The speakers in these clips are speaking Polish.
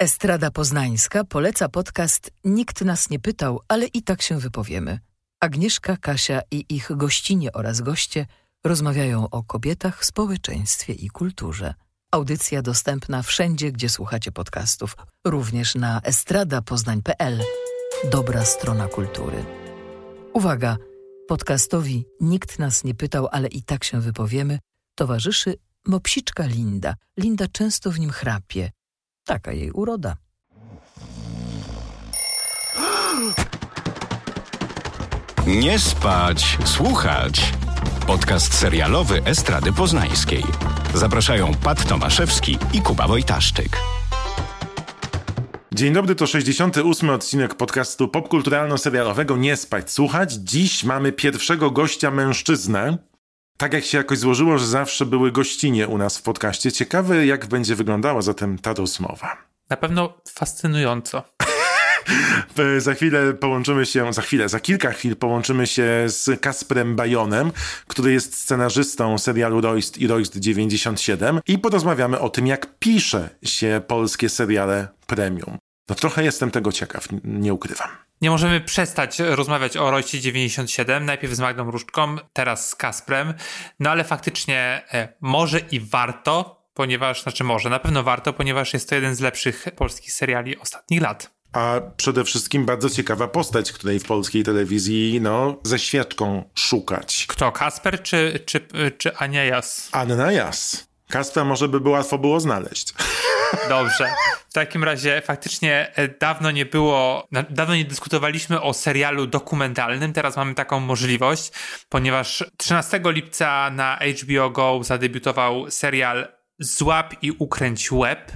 Estrada Poznańska poleca podcast Nikt nas nie pytał, ale i tak się wypowiemy. Agnieszka, Kasia i ich gościnie oraz goście rozmawiają o kobietach, społeczeństwie i kulturze. Audycja dostępna wszędzie, gdzie słuchacie podcastów, również na estradapoznań.pl. Dobra strona kultury. Uwaga! Podcastowi Nikt nas nie pytał, ale i tak się wypowiemy, towarzyszy mopsiczka Linda. Linda często w nim chrapie. Taka jej uroda. Nie spać, słuchać. Podcast serialowy Estrady Poznańskiej. Zapraszają Pat Tomaszewski i Kuba Wojtaszczyk. Dzień dobry, to 68 odcinek podcastu popkulturalno-serialowego Nie spać, słuchać. Dziś mamy pierwszego gościa mężczyznę. Tak jak się jakoś złożyło, że zawsze były gościnie u nas w podcaście. Ciekawe, jak będzie wyglądała zatem ta rozmowa. Na pewno fascynująco. za chwilę połączymy się, za chwilę, za kilka chwil połączymy się z Kasprem Bajonem, który jest scenarzystą serialu Royst i Royst 97 i porozmawiamy o tym, jak pisze się polskie seriale premium. No trochę jestem tego ciekaw, nie ukrywam. Nie możemy przestać rozmawiać o Royście 97, najpierw z Magdą Różdżką, teraz z Kasprem, no ale faktycznie e, może i warto, ponieważ, znaczy może, na pewno warto, ponieważ jest to jeden z lepszych polskich seriali ostatnich lat. A przede wszystkim bardzo ciekawa postać, której w polskiej telewizji, no, ze świeczką szukać. Kto, Kasper czy, czy, czy Ania Jas? Anna Jas. Kaspra może by było łatwo było znaleźć. Dobrze. W takim razie faktycznie e, dawno nie było, dawno nie dyskutowaliśmy o serialu dokumentalnym. Teraz mamy taką możliwość, ponieważ 13 lipca na HBO Go zadebiutował serial Złap i ukręć web,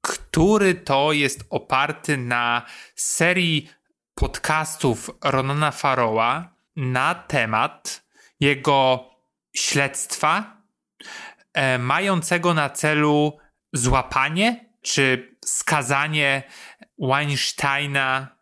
który to jest oparty na serii podcastów Ronana Faroła na temat jego śledztwa mającego na celu złapanie czy skazanie Weinsteina,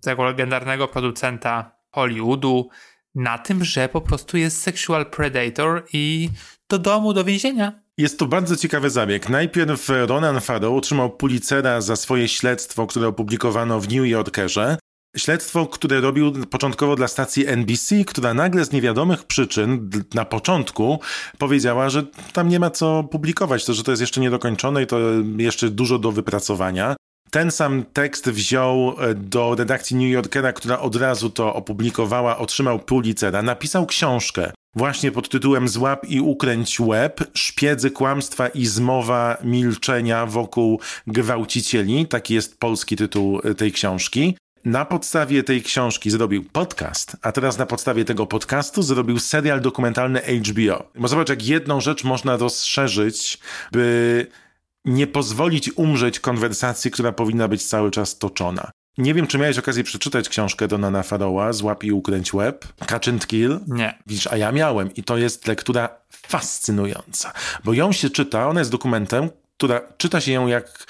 tego legendarnego producenta Hollywoodu, na tym, że po prostu jest sexual predator i do domu, do więzienia. Jest to bardzo ciekawy zabieg. Najpierw Ronan Farrow otrzymał Pulitzera za swoje śledztwo, które opublikowano w New Yorkerze. Śledztwo, które robił początkowo dla stacji NBC, która nagle z niewiadomych przyczyn na początku powiedziała, że tam nie ma co publikować, to że to jest jeszcze niedokończone i to jeszcze dużo do wypracowania. Ten sam tekst wziął e, do redakcji New Yorkera, która od razu to opublikowała, otrzymał Pulitzera, napisał książkę właśnie pod tytułem Złap i ukręć łeb, szpiedzy kłamstwa i zmowa milczenia wokół gwałcicieli. Taki jest polski tytuł e, tej książki. Na podstawie tej książki zrobił podcast, a teraz na podstawie tego podcastu zrobił serial dokumentalny HBO. Bo zobacz, jak jedną rzecz można rozszerzyć, by nie pozwolić umrzeć konwersacji, która powinna być cały czas toczona. Nie wiem, czy miałeś okazję przeczytać książkę Donana Faroła, Złap i ukręć łeb, Catch and Kill? Nie. Widzisz, a ja miałem i to jest lektura fascynująca, bo ją się czyta, ona jest dokumentem, która czyta się ją jak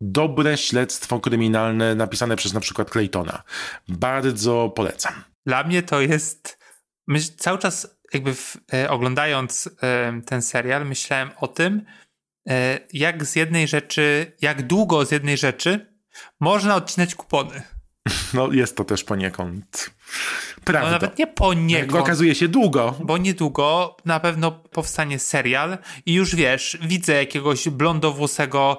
dobre śledztwo kryminalne napisane przez na przykład Claytona. Bardzo polecam. Dla mnie to jest. Myśl, cały czas, jakby w, e, oglądając e, ten serial, myślałem o tym, e, jak z jednej rzeczy, jak długo z jednej rzeczy można odcinać kupony. No, jest to też poniekąd Prawda. No nawet nie poniekąd. Okazuje się długo. Bo niedługo na pewno powstanie serial i już wiesz, widzę jakiegoś blondowłosego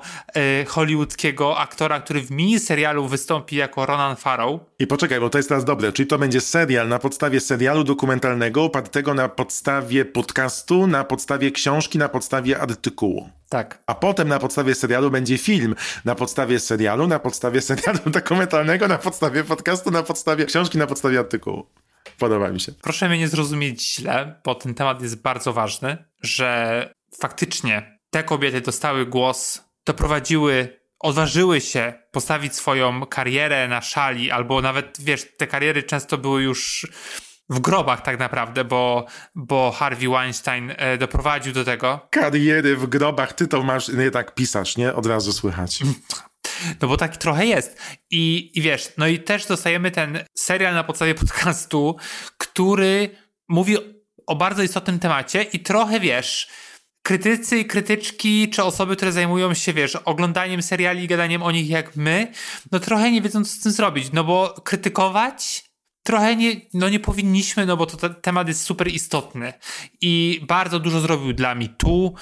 y, hollywoodzkiego aktora, który w mini serialu wystąpi jako Ronan Farrow. I poczekaj, bo to jest teraz dobre. Czyli to będzie serial na podstawie serialu dokumentalnego, opartego na podstawie podcastu, na podstawie książki, na podstawie artykułu. Tak. A potem na podstawie serialu będzie film. Na podstawie serialu, na podstawie serialu dokumentalnego, na podstawie podcastu, na podstawie książki, na podstawie artykułu. Podoba mi się. Proszę mnie nie zrozumieć źle, bo ten temat jest bardzo ważny, że faktycznie te kobiety dostały głos, doprowadziły, odważyły się postawić swoją karierę na szali, albo nawet, wiesz, te kariery często były już w grobach tak naprawdę, bo, bo Harvey Weinstein e, doprowadził do tego. Kariery w grobach, ty to masz, nie tak pisarz, nie? Od razu słychać. No bo taki trochę jest. I, I wiesz, no i też dostajemy ten serial na podstawie podcastu, który mówi o bardzo istotnym temacie i trochę wiesz, krytycy i krytyczki, czy osoby, które zajmują się, wiesz, oglądaniem seriali i gadaniem o nich jak my, no trochę nie wiedzą, co z tym zrobić, no bo krytykować trochę nie, no nie powinniśmy, no bo to temat jest super istotny. I bardzo dużo zrobił dla mi tu,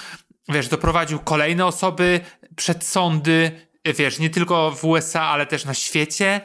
wiesz, doprowadził kolejne osoby przed sądy, wiesz, nie tylko w USA, ale też na świecie,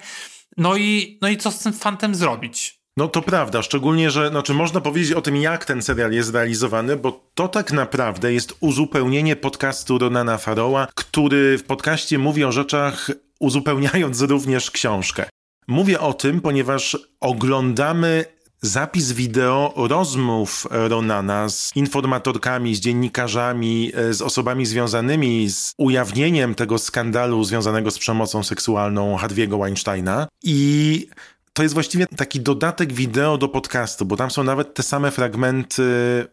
no i, no i co z tym fantem zrobić? No to prawda, szczególnie, że znaczy można powiedzieć o tym, jak ten serial jest realizowany, bo to tak naprawdę jest uzupełnienie podcastu Ronana Faroła, który w podcaście mówi o rzeczach uzupełniając również książkę. Mówię o tym, ponieważ oglądamy zapis wideo rozmów Ronana z informatorkami, z dziennikarzami, e, z osobami związanymi z ujawnieniem tego skandalu związanego z przemocą seksualną Harvey'ego Weinsteina i to jest właściwie taki dodatek wideo do podcastu, bo tam są nawet te same fragmenty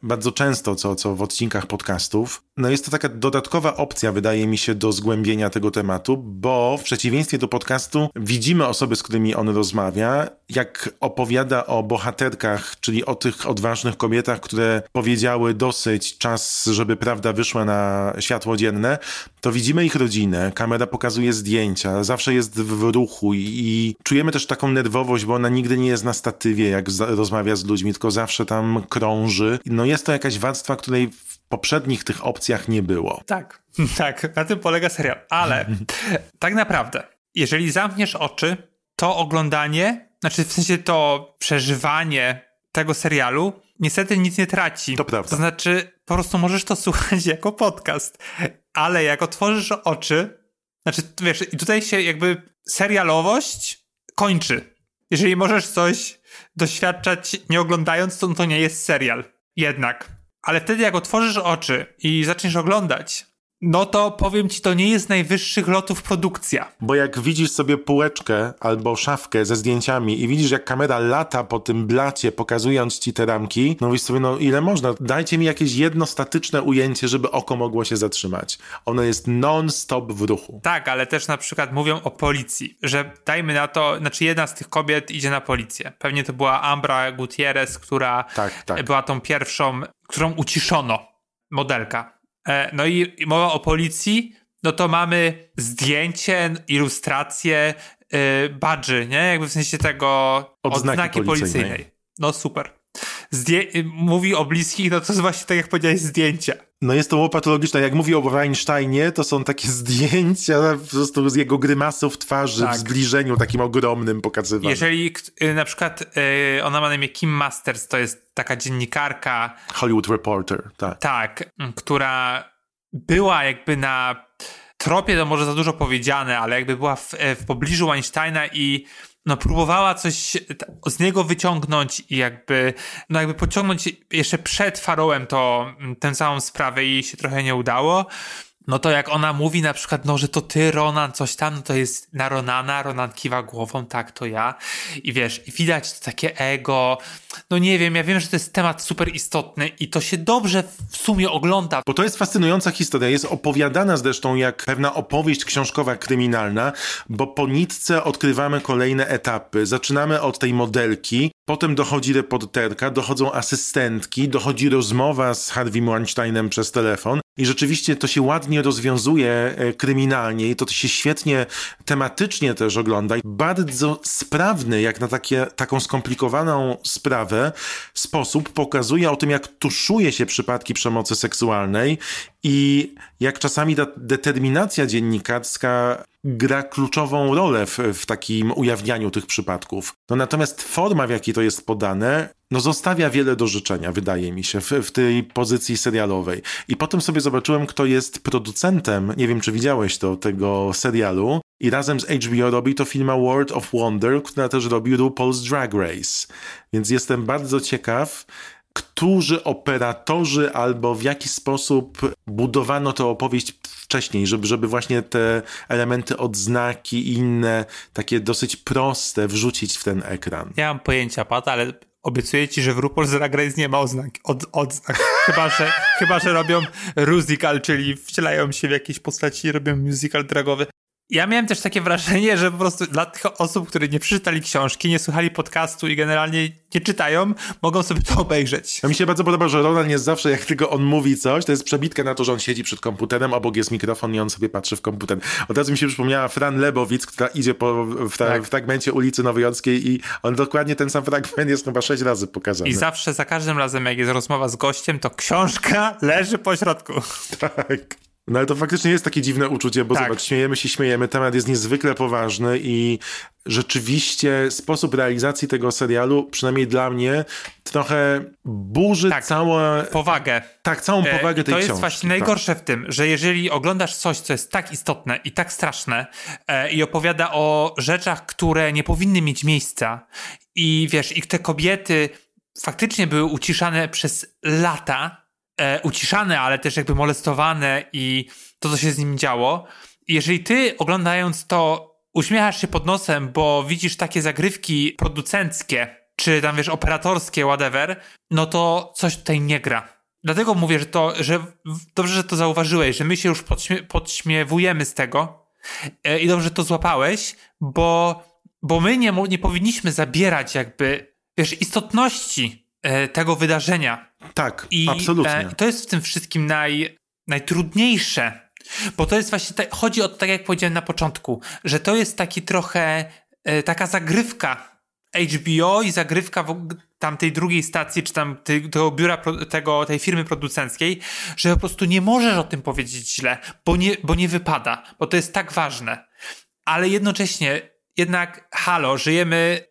bardzo często, co, co w odcinkach podcastów. No jest to taka dodatkowa opcja, wydaje mi się, do zgłębienia tego tematu, bo w przeciwieństwie do podcastu widzimy osoby, z którymi on rozmawia, jak opowiada o bohaterkach, czyli o tych odważnych kobietach, które powiedziały dosyć, czas, żeby prawda wyszła na światło dzienne, to widzimy ich rodzinę, kamera pokazuje zdjęcia, zawsze jest w ruchu i, czujemy też taką nerwowość, bo ona nigdy nie jest na statywie, jak rozmawia z ludźmi, tylko zawsze tam krąży. No jest to jakaś warstwa, której w poprzednich tych opcjach nie było. Tak, tak, na tym polega serial. Ale tak naprawdę, jeżeli zamkniesz oczy, to oglądanie, znaczy w sensie to przeżywanie tego serialu niestety nic nie traci. To prawda. To znaczy, po prostu możesz to słuchać jako podcast, ale jak otworzysz oczy, znaczy, wiesz, i tutaj się jakby serialowość kończy. Jeżeli możesz coś doświadczać nie oglądając, to, to nie jest serial. Jednak. Ale wtedy, jak otworzysz oczy i zaczniesz oglądać, no to powiem ci, to nie jest najwyższych lotów produkcja. Bo jak widzisz sobie półeczkę albo szafkę ze zdjęciami i widzisz, jak kamera lata po tym blacie, pokazując ci te ramki, no mówisz sobie, no ile można? Dajcie mi jakieś jedno statyczne ujęcie, żeby oko mogło się zatrzymać. Ono jest non-stop w ruchu. Tak, ale też na przykład mówią o policji, że dajmy na to, znaczy jedna z tych kobiet idzie na policję. Pewnie to była Ambra Gutierrez, która tak, tak. była tą pierwszą, którą uciszono, modelka no i mowa o policji, no to mamy zdjęcie, ilustrację, yy, badży, nie? Jakby w sensie tego odznaki, odznaki policyjnej. policyjnej. No super. Mówi o bliskich, no to jest właśnie tak jak powiedziałeś, zdjęcia. No jest to łopatologiczne. Jak mówi o Weinsteinie, to są takie zdjęcia po prostu z jego grymasów twarzy tak. w zbliżeniu takim ogromnym pokazywane. Jeżeli y, na przykład y, ona ma na imię Kim Masters, to jest taka dziennikarka. Hollywood Reporter, tak. Tak, która była jakby na tropie, to może za dużo powiedziane, ale jakby była w, w pobliżu Weinsteina i no próbowała coś z niego wyciągnąć i jakby, no jakby pociągnąć jeszcze przed Farołem to, tę całą sprawę i się trochę nie udało no to jak ona mówi na przykład, no że to ty, Ronan, coś tam, no to jest na Ronana, Ronan kiwa głową, tak, to ja. I wiesz, i widać to takie ego. No nie wiem, ja wiem, że to jest temat super istotny i to się dobrze w sumie ogląda. Bo to jest fascynująca historia. Jest opowiadana zresztą jak pewna opowieść książkowa kryminalna, bo po nitce odkrywamy kolejne etapy. Zaczynamy od tej modelki, Potem dochodzi reporterka, dochodzą asystentki, dochodzi rozmowa z Harvey Weinsteinem przez telefon i rzeczywiście to się ładnie rozwiązuje e, kryminalnie i to się świetnie tematycznie też ogląda. Bardzo sprawny, jak na takie, taką skomplikowaną sprawę, sposób pokazuje o tym, jak tuszuje się przypadki przemocy seksualnej i jak czasami ta determinacja dziennikarska gra kluczową rolę w, w takim ujawnianiu tych przypadków. No natomiast forma, w jakiej to jest podane, no zostawia wiele do życzenia, wydaje mi się, w, w, tej pozycji serialowej. I potem sobie zobaczyłem, kto jest producentem, nie wiem, czy widziałeś to, tego serialu. I razem z HBO robi to firma World of Wonder, która też robi RuPaul's Drag Race. Więc jestem bardzo ciekaw, którzy operatorzy albo w jaki sposób budowano tę opowieść wcześniej, żeby, żeby właśnie te elementy odznaki i inne, takie dosyć proste wrzucić w ten ekran. Nie mam pojęcia, Pat, ale obiecuję ci, że w RuPaul's Drag Race nie ma oznak, od, odznak. Chyba, że, chyba, że robią musical, czyli wcielają się w jakieś postaci i robią musical dragowy. Ja miałem też takie wrażenie, że po prostu dla tych osób, które nie przeczytali książki, nie słuchali podcastu i generalnie nie czytają, mogą sobie to obejrzeć. A mi się bardzo podoba, że Roland jest zawsze, jak tylko on mówi coś, to jest przebitka na to, że on siedzi przed komputerem, obok jest mikrofon i on sobie patrzy w komputer. Od razu mi się przypomniała Fran Lebowic, która idzie po, w, ta, tak. w fragmencie ulicy Nowojorskiej i on dokładnie ten sam fragment jest chyba sześć razy pokazany. I zawsze, za każdym razem, jak jest rozmowa z gościem, to książka leży po środku. Tak. No ale to faktycznie jest takie dziwne uczucie, bo tak. zobacz, śmiejemy się, śmiejemy, temat jest niezwykle poważny i rzeczywiście sposób realizacji tego serialu, przynajmniej dla mnie, trochę burzy tak, całą... Powagę. Tak, całą e, powagę tej książki. To jest właśnie tak. najgorsze w tym, że jeżeli oglądasz coś, co jest tak istotne i tak straszne e, i opowiada o rzeczach, które nie powinny mieć miejsca i wiesz, i te kobiety faktycznie były uciszane przez lata, e, uciszane, ale też jakby molestowane i to, co się z nim działo. Jeżeli ty oglądając to uśmiechasz się pod nosem, bo widzisz takie zagrywki producenckie, czy tam wiesz, operatorskie, whatever, no to coś tutaj nie gra. Dlatego mówię, że to, że dobrze, że to zauważyłeś, że my się już podśmie podśmiewujemy z tego e, i dobrze, że to złapałeś, bo, bo my nie, nie powinniśmy zabierać jakby, wiesz, istotności tego wydarzenia. Tak, I, absolutnie. E, to jest w tym wszystkim naj, najtrudniejsze, bo to jest właśnie, te, chodzi o to, tak jak powiedziałem na początku, że to jest taki trochę, e, taka zagrywka HBO i zagrywka w, tamtej drugiej stacji, czy tam tej, tego biura, tego, tej firmy producenckiej, że po prostu nie możesz o tym powiedzieć źle, bo nie, bo nie wypada, bo to jest tak ważne. Ale jednocześnie, jednak, halo, żyjemy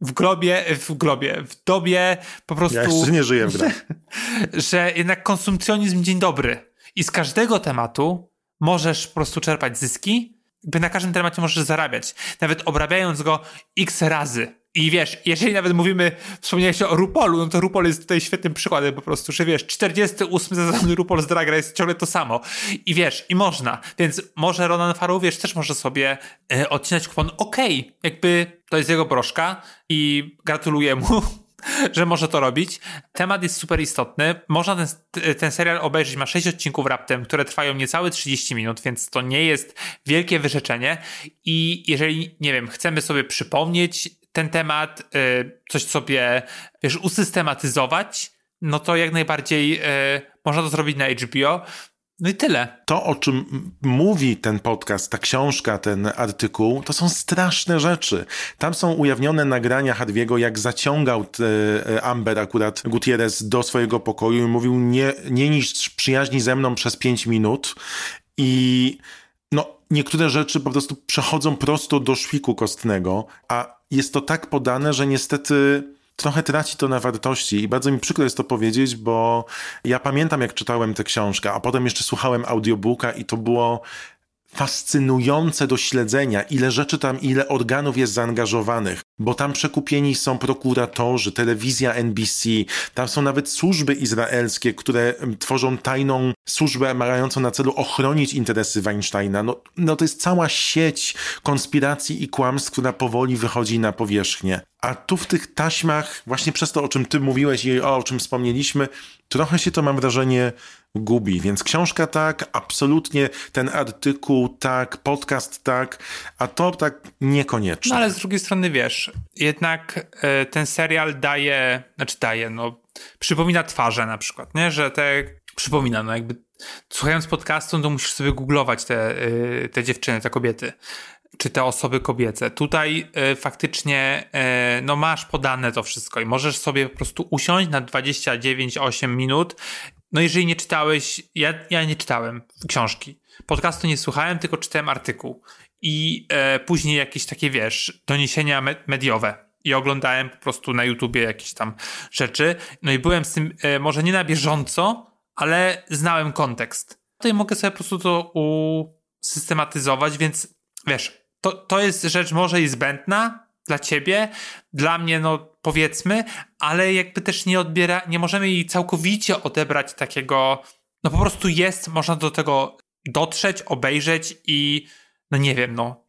w globie, w globie, w dobie po prostu... Ja jeszcze nie żyję w grach. że jednak konsumpcjonizm dzień dobry. I z każdego tematu możesz po prostu czerpać zyski, by na każdym temacie możesz zarabiać. Nawet obrabiając go x razy. I wiesz, jeżeli nawet mówimy, wspomniałeś o RuPaulu, no to RuPaul jest tutaj świetnym przykładem po prostu, że wiesz, 48 sezon RuPaul's Drag Race jest ciągle to samo. I wiesz, i można. Więc może Ronan Farrow, wiesz, też może sobie e, odcinać kupon. Okej, okay, jakby to jest jego broszka i gratuluję mu że może to robić. Temat jest super istotny. Można ten, ten serial obejrzeć, ma 6 odcinków raptem, które trwają niecałe 30 minut, więc to nie jest wielkie wyrzeczenie. I jeżeli, nie wiem, chcemy sobie przypomnieć ten temat, y, coś sobie, wiesz, usystematyzować, no to jak najbardziej y, można to zrobić na HBO. No i tyle. To, o czym mówi ten podcast, ta książka, ten artykuł, to są straszne rzeczy. Tam są ujawnione nagrania Hadwiego, jak zaciągał e, Amber akurat Gutierrez do swojego pokoju i mówił nie, nie niszcz przyjaźni ze mną przez pięć minut. I niektóre rzeczy po prostu przechodzą prosto do szwiku kostnego, a jest to tak podane, że niestety trochę traci to na wartości. I bardzo mi przykro jest to powiedzieć, bo ja pamiętam jak czytałem tę książkę, a potem jeszcze słuchałem audiobooka i to było fascynujące do śledzenia, ile rzeczy tam, ile organów jest zaangażowanych, bo tam przekupieni są prokuratorzy, telewizja NBC, tam są nawet służby izraelskie, które tworzą tajną służbę mającą na celu ochronić interesy Weinsteina. No, no to jest cała sieć konspiracji i kłamstw, która powoli wychodzi na powierzchnię. A tu w tych taśmach, właśnie przez to, o czym ty mówiłeś i o, czym wspomnieliśmy, trochę się to mam wrażenie gubi. Więc książka tak, absolutnie ten artykuł tak, podcast tak, a to tak niekoniecznie. No ale z drugiej strony wiesz, jednak y, ten serial daje, znaczy daje, no przypomina twarze na przykład, nie? Że te, przypomina, no jakby słuchając podcastu, to musisz sobie googlować te, y, te dziewczyny, te kobiety czy te osoby kobiece. Tutaj y, faktycznie y, no masz podane to wszystko i możesz sobie po prostu usiąść na 29-8 minut no jeżeli nie czytałeś, ja, ja nie czytałem książki. Podcastu nie słuchałem, tylko czytałem artykuł. I e, później jakieś takie, wiesz, doniesienia me mediowe. I oglądałem po prostu na YouTubie jakieś tam rzeczy. No i byłem z tym e, może nie na bieżąco, ale znałem kontekst. Tutaj mogę sobie po prostu to usystematyzować, więc wiesz, to, to jest rzecz może i zbędna dla ciebie, dla mnie, no powiedzmy, ale jakby też nie odbiera, nie możemy jej całkowicie odebrać takiego, no po prostu jest, można do tego dotrzeć, obejrzeć i no nie wiem, no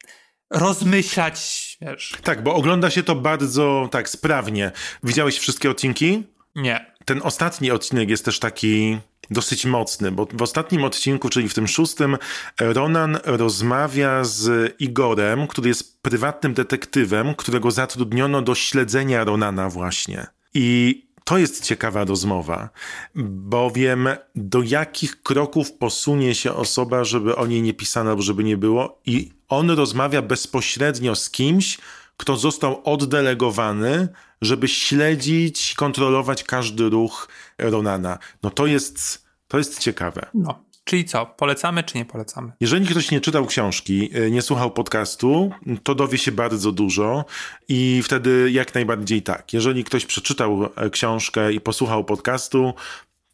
rozmyślać, wiesz. Tak, bo ogląda się to bardzo tak sprawnie. Widziałeś wszystkie odcinki? Nie. Ten ostatni odcinek jest też taki dosyć mocny, bo w ostatnim odcinku, czyli w tym szóstym, Ronan rozmawia z Igorem, który jest prywatnym detektywem, którego zatrudniono do śledzenia Ronana właśnie. I to jest ciekawa rozmowa, bowiem do jakich kroków posunie się osoba, żeby o niej nie pisano, żeby nie było, i on rozmawia bezpośrednio z kimś, kto został oddelegowany, żeby śledzić, kontrolować każdy ruch Ronana. No to jest, to jest ciekawe. No. Czyli co, polecamy czy nie polecamy? Jeżeli ktoś nie czytał książki, e, nie słuchał podcastu, to dowie się bardzo dużo i wtedy jak najbardziej tak. Jeżeli ktoś przeczytał e, książkę i posłuchał podcastu,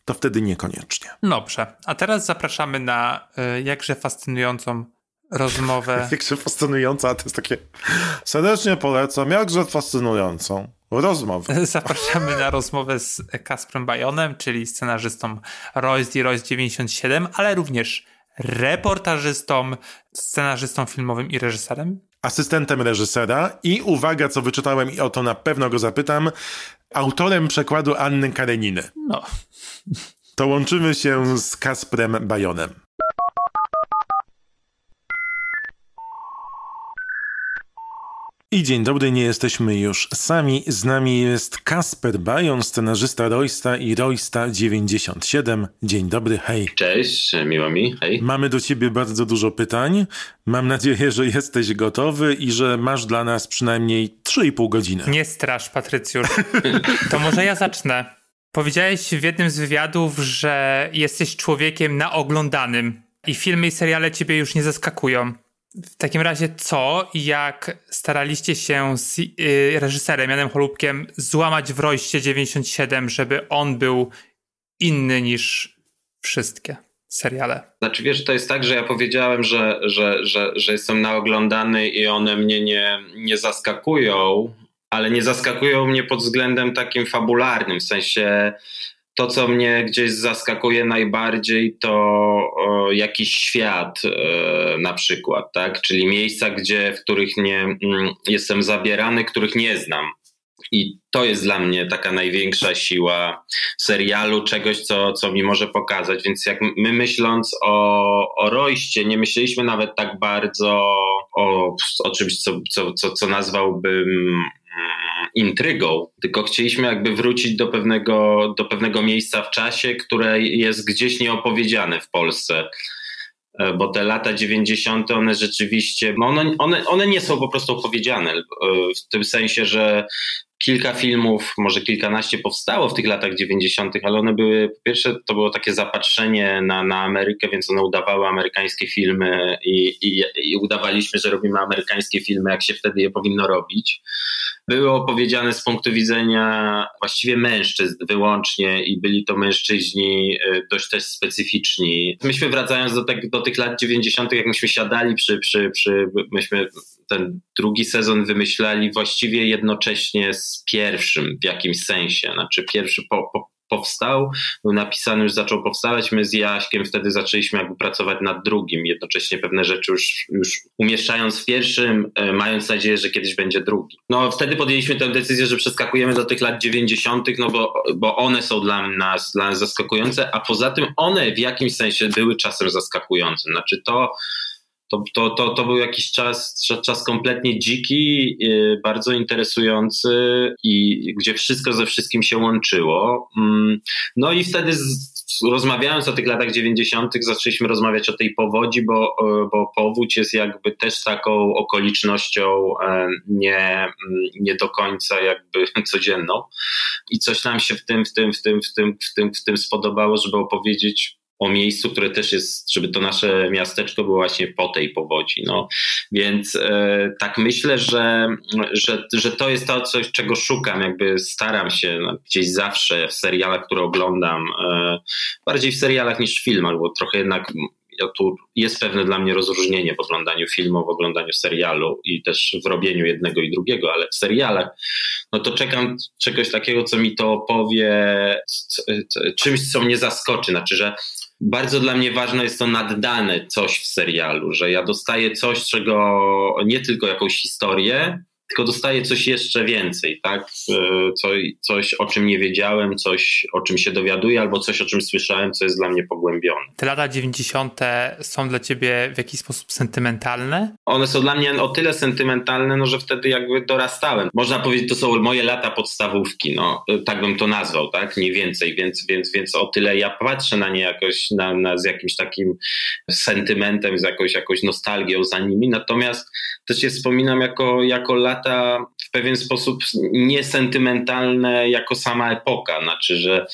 to wtedy niekoniecznie. Dobrze, a teraz zapraszamy na y, jakże fascynującą rozmowę. jakże fascynująca, to jest takie serdecznie polecam, jakże fascynującą. Rozmowę. Zapraszamy na rozmowę z Kasprem Bajonem, czyli scenarzystą Royce i Royce 97, ale również reportażystą, scenarzystą filmowym i reżyserem. Asystentem reżysera i uwaga, co wyczytałem i o to na pewno go zapytam, autorem przekładu Anny Kareniny. No. To łączymy się z Kasprem Bajonem. I dzień dobry, nie jesteśmy już sami. Z nami jest Kasper Bajon, scenarzysta Roysta i Roysta 97. Dzień dobry, hej. Cześć, miło mi, hej. Mamy do ciebie bardzo dużo pytań. Mam nadzieję, że jesteś gotowy i że masz dla nas przynajmniej 3,5 godziny. Nie strasz, Patrycjusz. To może ja zacznę. Powiedziałeś w jednym z wywiadów, że jesteś człowiekiem naoglądanym i filmy i seriale ciebie już nie zaskakują. W takim razie co, jak staraliście się z y, reżyserem Janem Holubkiem złamać w Royście 97, żeby on był inny niż wszystkie seriale? Znaczy wiesz, to jest tak, że ja powiedziałem, że, że, że, że jestem naoglądany i one mnie nie, nie zaskakują, ale nie zaskakują mnie pod względem takim fabularnym, w sensie to, co mnie gdzieś zaskakuje najbardziej, to jakiś świat e, na przykład, tak? Czyli miejsca, gdzie, w których nie mm, jestem zabierany, których nie znam. I to jest dla mnie taka największa siła serialu, czegoś, co, co mi może pokazać. Więc jak my myśląc o, o Rojście, nie myśleliśmy nawet tak bardzo o, o czymś, co, co, co, co nazwałbym intrygą, tylko chcieliśmy jakby wrócić do pewnego, do pewnego miejsca w czasie, które jest gdzieś nieopowiedziane w Polsce e, bo te lata 90. one rzeczywiście, one, one, one nie są po prostu opowiedziane, e, w tym sensie, że kilka filmów, może kilkanaście powstało w tych latach 90., ale one były, po pierwsze, to było takie zapatrzenie na, na Amerykę, więc one udawały amerykańskie filmy i, i, i udawaliśmy, że robimy amerykańskie filmy, jak się wtedy je powinno robić. Były opowiedziane z punktu widzenia właściwie mężczyzn wyłącznie i byli to mężczyźni e, dość też specyficzni. Myśmy wracając do, te, do tych lat 90., jak myśmy siadali przy, przy, przy myśmy ten drugi sezon wymyślali właściwie jednocześnie z pierwszym w jakimś sensie. Znaczy pierwszy po, po, powstał, był napisany, już zaczął powstawać. My z Jaśkiem wtedy zaczęliśmy jakby pracować nad drugim, jednocześnie pewne rzeczy już, już umieszczając w pierwszym, e, mając nadzieję, że kiedyś będzie drugi. No wtedy podjęliśmy tę decyzję, że przeskakujemy do tych lat 90., no bo, bo one są dla nas, dla nas zaskakujące, a poza tym one w jakimś sensie były czasem zaskakujące. Znaczy to, to, to, to, to był jakiś czas, czas kompletnie dziki, y, bardzo interesujący i gdzie wszystko ze wszystkim się łączyło. Mm, no i wtedy z, rozmawiając o tych latach 90., zaczęliśmy rozmawiać o tej powodzi, bo, bo powódź jest jakby też taką okolicznością e, nie, mm, nie do końca jakby codzienną. I coś nam się w tym, w tym, w tym, w tym, w tym, w tym spodobało, żeby opowiedzieć o miejscu, które też jest, żeby to nasze miasteczko było właśnie po tej powodzi. No. Więc e, tak myślę, że, że, że to jest to, coś, czego szukam, jakby staram się no, gdzieś zawsze w serialach, które oglądam, e, bardziej w serialach niż w filmach, bo trochę jednak ja tu jest pewne dla mnie rozróżnienie w oglądaniu filmu, w oglądaniu serialu i też w robieniu jednego i drugiego, ale w serialach, no to czekam czegoś takiego, co mi to opowie, czymś, co mnie zaskoczy. Znaczy, że bardzo dla mnie ważne jest to naddane coś w serialu, że ja dostaję coś, czego nie tylko jakąś historię, tylko dostaję coś jeszcze więcej, tak? E, coś, coś, o czym nie wiedziałem, coś, o czym się dowiaduję, albo coś, o czym słyszałem, co jest dla mnie pogłębione. Te lata 90. są dla ciebie w jakiś sposób sentymentalne? One są dla mnie o tyle sentymentalne, no, że wtedy jakby dorastałem. Można powiedzieć, to są moje lata podstawówki, no, tak bym to nazwał, tak? Nie więcej, więc, więc, więc o tyle ja patrzę na nie jakoś, na, na z jakimś takim sentymentem, z jakąś, jakąś nostalgią za nimi, natomiast też je wspominam jako, jako lata w pewien sposób niesentymentalne jako sama epoka, znaczy, że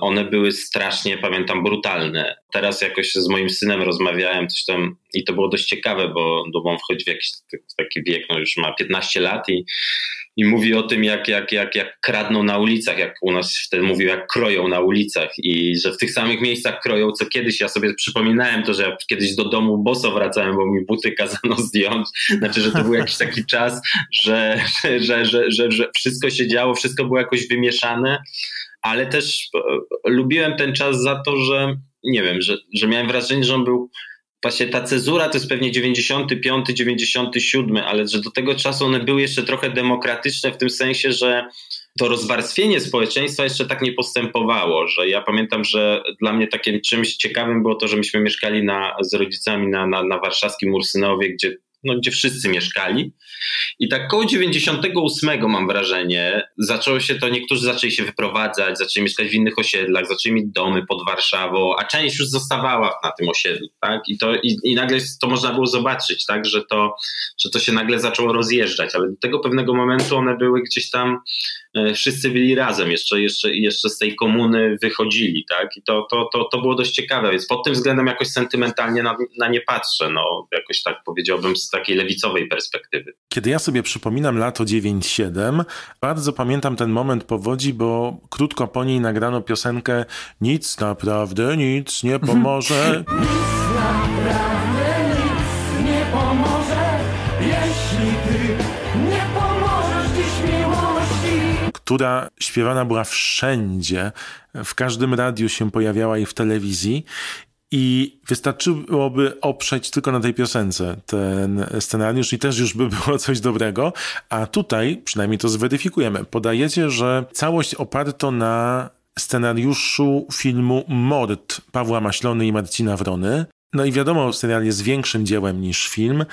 one były strasznie, pamiętam, brutalne. Teraz jakoś z moim synem rozmawiałem coś tam i to było dość ciekawe, bo, bo wchodzi w jakiś taki wiek, no już ma 15 lat i i mówi o tym, jak, jak, jak, jak kradną na ulicach, jak u nas wtedy mówił, jak kroją na ulicach i że w tych samych miejscach kroją, co kiedyś. Ja sobie przypominałem to, że ja kiedyś do domu boso wracałem, bo mi buty kazano zdjąć. Znaczy, że to był jakiś taki czas, że, że, że, że wszystko się działo, wszystko było jakoś wymieszane, ale też e, lubiłem ten czas za to, że nie wiem, że, że miałem wrażenie, że on był właśnie ta cezura to jest pewnie 95, 97, ale że do tego czasu one były jeszcze trochę demokratyczne w tym sensie, że to rozwarstwienie społeczeństwa jeszcze tak nie postępowało, że ja pamiętam, że dla mnie takim czymś ciekawym było to, że myśmy mieszkali na, z rodzicami na, na, na warszawskim Ursynowie, gdzie no, gdzie wszyscy mieszkali. I tak koło 98 mam wrażenie, zaczęło się to, niektórzy zaczęli się wyprowadzać, zaczęli mieszkać w innych osiedlach, zaczęli mieć domy pod Warszawą, a część już zostawała na tym osiedlu, tak? I, to, i, i nagle to można było zobaczyć, tak? Że to, że to się nagle zaczęło rozjeżdżać, ale do tego pewnego momentu one były gdzieś tam wszyscy byli razem, jeszcze, jeszcze, jeszcze z tej komuny wychodzili, tak? I to, to, to, to było dość ciekawe, więc pod tym względem jakoś sentymentalnie na, na nie patrzę, no jakoś tak powiedziałbym z takiej lewicowej perspektywy. Kiedy ja sobie przypominam lato 9-7, bardzo pamiętam ten moment powodzi, bo krótko po niej nagrano piosenkę Nic naprawdę, nic nie pomoże. nic naprawdę, która śpiewana była wszędzie, w każdym radiu się pojawiała i w telewizji. I wystarczyłoby oprzeć tylko na tej piosence ten scenariusz i też już by było coś dobrego. A tutaj, przynajmniej to zweryfikujemy, podajecie, że całość oparto na scenariuszu filmu Mord Pawła Maślony i Marcina Wrony. No i wiadomo, serial jest większym dziełem niż film,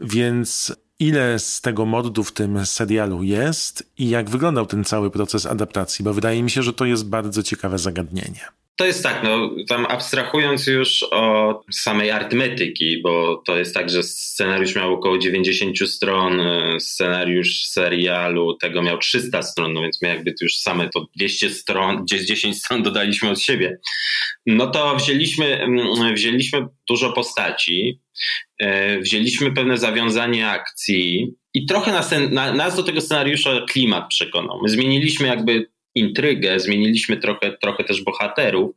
więc ile z tego mordu w tym serialu jest i jak wyglądał ten cały proces adaptacji, bo wydaje mi się, że to jest bardzo ciekawe zagadnienie. To jest tak, no tam abstrahując już od samej arytmetyki, bo to jest tak, że scenariusz miał około 90 stron, e, scenariusz serialu tego miał 300 stron, no więc my jakby już same to 200 stron, 10 stron dodaliśmy od siebie. No to wzięliśmy, mm, wzięliśmy dużo postaci, e, wzięliśmy pewne zawiązanie akcji i trochę nas, nas do tego scenariusza klimat przekonał. My zmieniliśmy jakby intrygę, zmieniliśmy trochę, trochę też bohaterów,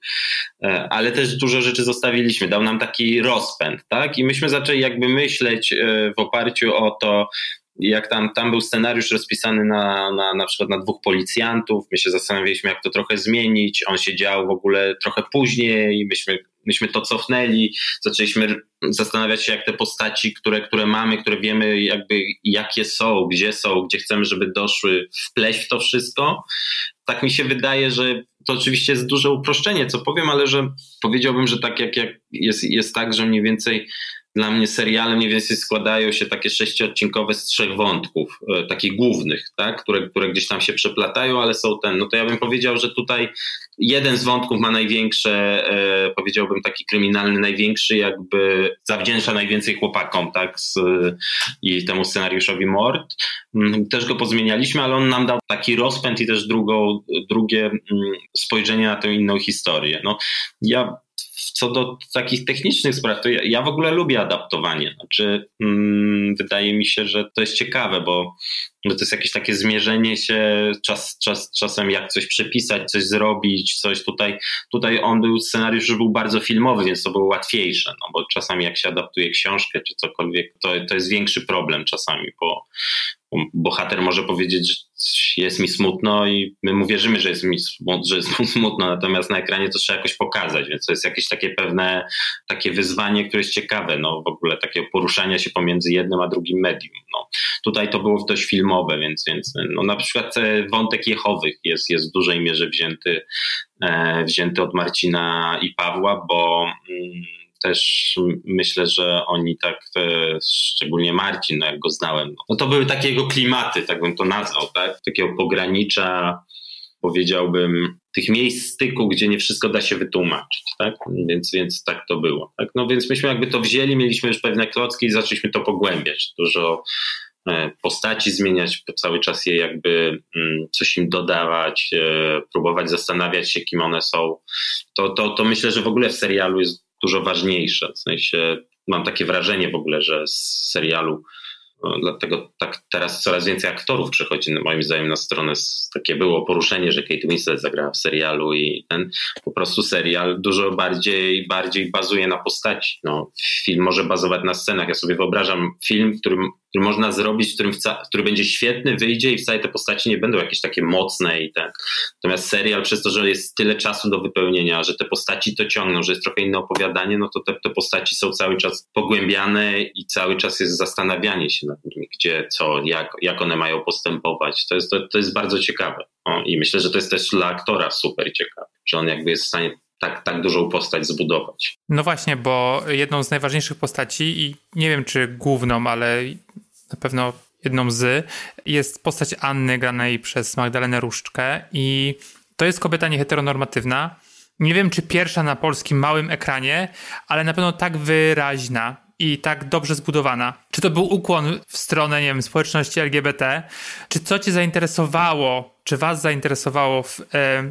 e, ale też dużo rzeczy zostawiliśmy. Dał nam taki rozpęd, tak? I myśmy zaczęli jakby myśleć e, w oparciu o to, jak tam, tam był scenariusz rozpisany na, na, na przykład na dwóch policjantów, my się zastanawialiśmy, jak to trochę zmienić. On się dział w ogóle trochę później, myśmy, myśmy to cofnęli, zaczęliśmy zastanawiać się, jak te postaci, które, które mamy, które wiemy, jakby jakie są, gdzie są, gdzie chcemy, żeby doszły, wpleść w to wszystko. Tak mi się wydaje, że to oczywiście jest duże uproszczenie, co powiem, ale że powiedziałbym, że tak jak, jak jest, jest tak, że mniej więcej dla mnie seriale mniej więcej składają się takie sześciodcinkowe z trzech wątków, e, takich głównych, tak? które, które gdzieś tam się przeplatają, ale są ten. No to ja bym powiedział, że tutaj jeden z wątków ma największe, e, powiedziałbym taki kryminalny, największy, jakby zawdzięcza najwięcej chłopakom, tak? Z, I temu scenariuszowi Mord. Mm, też go pozmienialiśmy, ale on nam dał taki rozpęd i też drugą, drugie mm, spojrzenie na tę inną historię. No, ja co do takich technicznych spraw, to ja, ja w ogóle lubię adaptowanie. Znaczy, mm, wydaje mi się, że to jest ciekawe, bo, bo to jest jakieś takie zmierzenie się czas, czas, czasem jak coś przepisać, coś zrobić, coś tutaj. Tutaj on był, scenariusz już był bardzo filmowy, więc to było łatwiejsze, no bo czasami jak się adaptuje książkę czy cokolwiek, to, to jest większy problem czasami, bo bohater może powiedzieć jest mi smutno i my mu wierzymy, że jest mi że jest mu smutno, natomiast na ekranie to trzeba jakoś pokazać, więc to jest jakieś takie pewne takie wyzwanie, które jest ciekawe, no w ogóle takiego poruszania się pomiędzy jednym a drugim medium. No. Tutaj to było dość filmowe, więc, więc no, na przykład e, wątek Jehowych jest, jest w dużej mierze wzięty, e, wzięty od Marcina i Pawła, bo mm, też myślę, że oni tak, szczególnie Marcin, no jak go znałem, no to były takie jego klimaty, tak bym to nazwał, tak? Takiego pogranicza, powiedziałbym, tych miejsc styku, gdzie nie wszystko da się wytłumaczyć, tak? Więc, więc tak to było. Tak? No więc myśmy jakby to wzięli, mieliśmy już pewne klocki i zaczęliśmy to pogłębiać. Dużo e, postaci zmieniać, cały czas je jakby mm, coś im dodawać, e, próbować zastanawiać się, kim one są. To, to, to myślę, że w ogóle w serialu jest dużo ważniejsze. W sensie mam takie wrażenie w ogóle, że z serialu no, dlatego tak teraz coraz więcej aktorów przechodzi moim zdaniem na stronę. Takie było poruszenie, że Kate Winslet zagrała w serialu i ten po prostu serial dużo bardziej, bardziej bazuje na postaci. No, film może bazować na scenach. Ja sobie wyobrażam film, w którym który można zrobić, którym który będzie świetny, wyjdzie i wcale te postaci nie będą jakieś takie mocne i tak. Natomiast serial przez to, że jest tyle czasu do wypełnienia, że te postaci to ciągną, że jest trochę inne opowiadanie, no to te, te postaci są cały czas pogłębiane i cały czas jest zastanawianie się nad nimi, gdzie, co, jak, jak one mają postępować. To jest, to, to jest bardzo ciekawe. O, I myślę, że to jest też dla aktora super ciekawe, że on jakby jest w stanie tak, tak dużą postać zbudować. No właśnie, bo jedną z najważniejszych postaci i nie wiem czy główną, ale na pewno jedną z, jest postać Anny granej przez Magdalenę Różczkę i to jest kobieta nieheteronormatywna. Nie wiem, czy pierwsza na polskim małym ekranie, ale na pewno tak wyraźna i tak dobrze zbudowana. Czy to był ukłon w stronę, nie wiem, społeczności LGBT? Czy co cię zainteresowało, czy was zainteresowało w,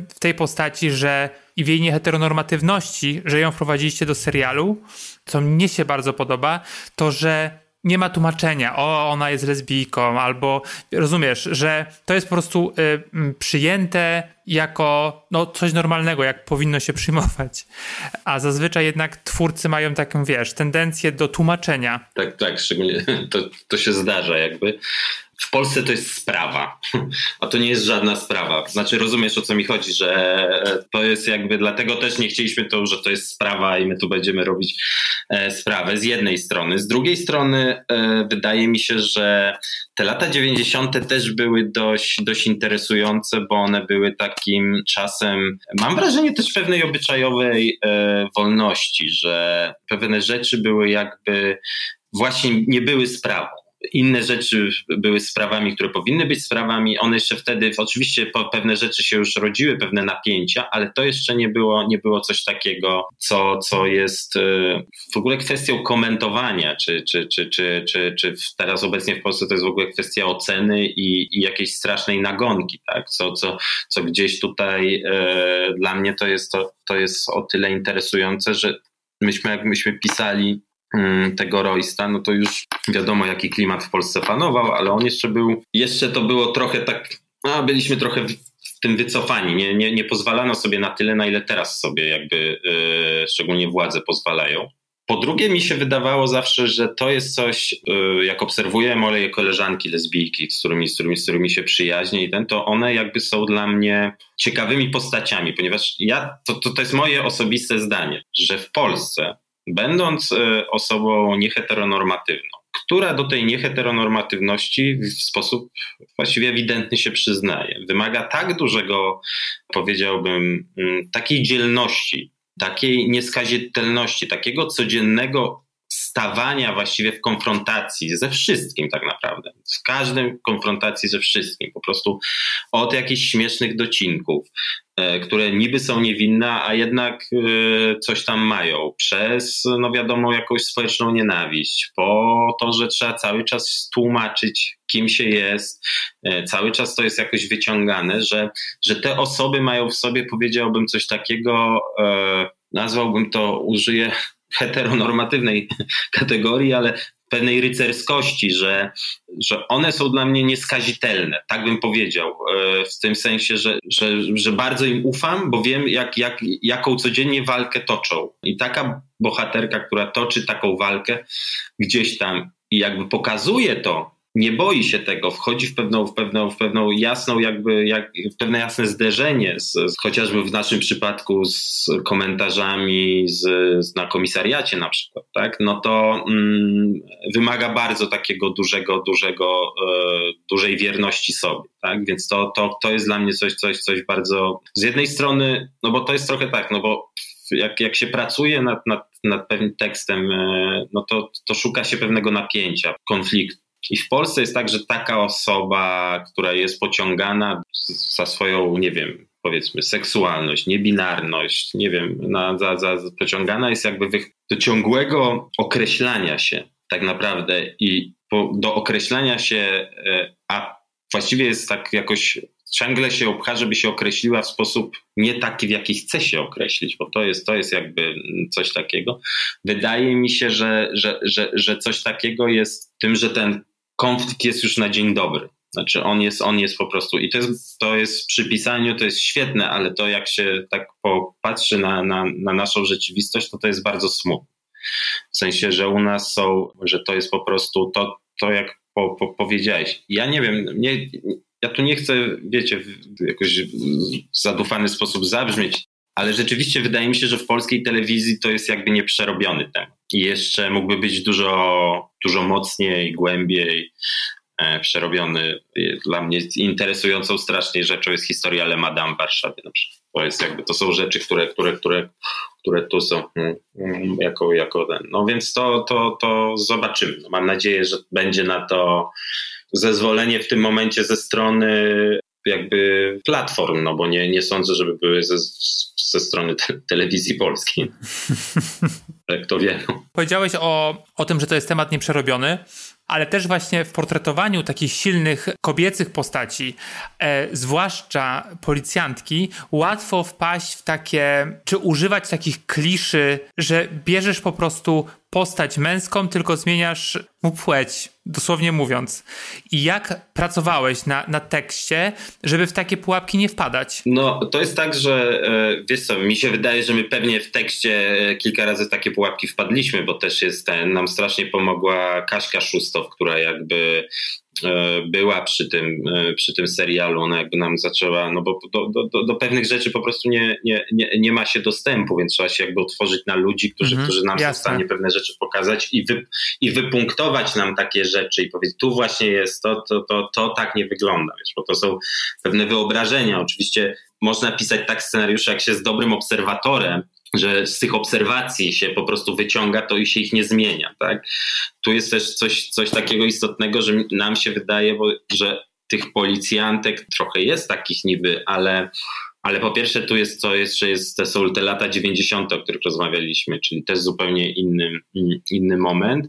w tej postaci, że i w jej nieheteronormatywności, że ją wprowadziliście do serialu, co mnie się bardzo podoba, to że nie ma tłumaczenia, o, ona jest lesbijką, albo rozumiesz, że to jest po prostu y, przyjęte jako no, coś normalnego, jak powinno się przyjmować. A zazwyczaj jednak twórcy mają taką, wiesz, tendencję do tłumaczenia. Tak, tak, szczególnie to, to się zdarza jakby w Polsce to jest sprawa, a to nie jest żadna sprawa. Znaczy, rozumiesz o co mi chodzi, że to jest jakby, dlatego też nie chcieliśmy to, że to jest sprawa i my tu będziemy robić e, sprawę z jednej strony. Z drugiej strony, e, wydaje mi się, że te lata 90. też były dość, dość interesujące, bo one były takim czasem, mam wrażenie też pewnej obyczajowej e, wolności, że pewne rzeczy były jakby właśnie nie były sprawą inne rzeczy były sprawami, które powinny być sprawami. One jeszcze wtedy, oczywiście pewne rzeczy się już rodziły, pewne napięcia, ale to jeszcze nie było, nie było coś takiego, co, co jest e, w ogóle kwestią komentowania, czy, czy, czy, czy, czy, czy teraz obecnie w Polsce to jest w ogóle kwestia oceny i, i jakiejś strasznej nagonki, tak? co, co, co gdzieś tutaj e, dla mnie to jest, to, to jest o tyle interesujące, że myśmy, jak myśmy pisali tego Roysta, no to już wiadomo jaki klimat w Polsce panował, ale on jeszcze był, jeszcze to było trochę tak, a byliśmy trochę w tym wycofani, nie, nie, nie pozwalano sobie na tyle, na ile teraz sobie jakby yy, szczególnie władze pozwalają. Po drugie, mi się wydawało zawsze, że to jest coś, yy, jak obserwuję moje koleżanki lesbijki, z którymi, z którymi, z którymi się przyjaźnię i ten, to one jakby są dla mnie ciekawymi postaciami, ponieważ ja, to, to, to jest moje osobiste zdanie, że w Polsce będąc e, osobą nieheteronormatywną, która do tej nieheteronormatywności w sposób właściwie ewidentny się przyznaje. Wymaga tak dużego, powiedziałbym, mm, takiej dzielności, takiej nieskazitelności, takiego codziennego stawania właściwie w konfrontacji ze wszystkim tak naprawdę. W każdym konfrontacji ze wszystkim. Po prostu od jakichś śmiesznych docinków, e, które niby są niewinne, a jednak e, coś tam mają. Przez, no wiadomo, jakąś społeczną nienawiść. Po to, że trzeba cały czas tłumaczyć, kim się jest. E, cały czas to jest jakoś wyciągane, że, że te osoby mają w sobie, powiedziałbym, coś takiego, nazwałbym to, użyję heteronormatywnej kategorii, ale pewnej rycerskości, że, że one są dla mnie nieskazitelne, tak bym powiedział, e, w tym sensie, że, że, że bardzo im ufam, bo wiem, jak, jak, jaką codziennie walkę toczą. I taka bohaterka, która toczy taką walkę gdzieś tam i jakby pokazuje to, nie boi się tego, wchodzi w pewną, w pewną, w pewną jasną, jakby, jak, w pewne jasne zderzenie, z, z, chociażby w naszym przypadku z komentarzami z, z, na komisariacie na przykład, tak? no to mm, wymaga bardzo takiego dużego, dużego, e, dużej wierności sobie. Tak? Więc to, to, to jest dla mnie coś, coś, coś bardzo. Z jednej strony, no bo to jest trochę tak, no bo jak, jak się pracuje nad, nad, nad pewnym tekstem, e, no to, to szuka się pewnego napięcia, konfliktu. I w Polsce jest tak, że taka osoba, która jest pociągana za swoją, nie wiem, powiedzmy, seksualność, niebinarność, nie wiem, na, za, za, pociągana jest jakby do ciągłego określania się tak naprawdę i po, do określania się, e, a właściwie jest tak jakoś ciągle się obcha, żeby się określiła w sposób nie taki, w jaki chce się określić, bo to jest, to jest jakby coś takiego. Wydaje mi się, że, że, że, że coś takiego jest tym, że ten konflikt jest już na dzień dobry. Znaczy on jest, on jest po prostu i to jest, to jest przy pisaniu, to jest świetne, ale to jak się tak popatrzy na, na, na naszą rzeczywistość, to to jest bardzo smutne. W sensie, że u nas są, że to jest po prostu to, to jak po, po, powiedziałeś. Ja nie wiem, nie, ja tu nie chcę, wiecie, w jakoś zadufany sposób zabrzmieć, ale rzeczywiście wydaje mi się, że w polskiej telewizji to jest jakby nieprzerobiony temat. I jeszcze mógłby być dużo, dużo mocniej, głębiej e, przerobiony. Dla mnie interesującą strasznie rzeczą jest historia Le Madame w Warszawie na przykład. To jest jakby, to są rzeczy, które, które, które, które tu są mm, mm, jako, jako ten. No więc to, to, to zobaczymy. No mam nadzieję, że będzie na to zezwolenie w tym momencie ze strony jakby platform, no bo nie, nie sądzę, żeby były ze, ze strony te, telewizji polskiej. Jak to wiem. Powiedziałeś o, o tym, że to jest temat nieprzerobiony, ale też właśnie w portretowaniu takich silnych kobiecych postaci, e, zwłaszcza policjantki, łatwo wpaść w takie, czy używać takich kliszy, że bierzesz po prostu postać męską, tylko zmieniasz mu płeć, dosłownie mówiąc. I jak pracowałeś na, na tekście, żeby w takie pułapki nie wpadać? No, to jest tak, że e, wiesz co, mi się wydaje, że my pewnie w tekście e, kilka razy w takie pułapki wpadliśmy, bo też jest ten, nam strasznie pomogła Kaśka Szustow, która jakby E, była przy tym, przy tym serialu, ona jakby nam zaczęła, no bo do, do, do pewnych rzeczy po prostu nie, nie, nie, nie ma się dostępu, więc trzeba się jakby otworzyć na ludzi, którzy, mhm, którzy nam jasne. są w stanie pewne rzeczy pokazać i, wy, i wypunktować nam takie rzeczy i powiedzieć, tu właśnie jest, to, to, to, to tak nie wygląda, wiesz, bo to są pewne wyobrażenia. Oczywiście można pisać tak scenariusze, jak się jest dobrym obserwatorem, że z tych obserwacji się po prostu wyciąga to i się ich nie zmienia. Tak? Tu jest też coś, coś takiego istotnego, że nam się wydaje, bo, że tych policjantek trochę jest takich niby, ale, ale po pierwsze tu jest to, jest, że jest, to są te lata 90., o których rozmawialiśmy, czyli też zupełnie inny, inny moment.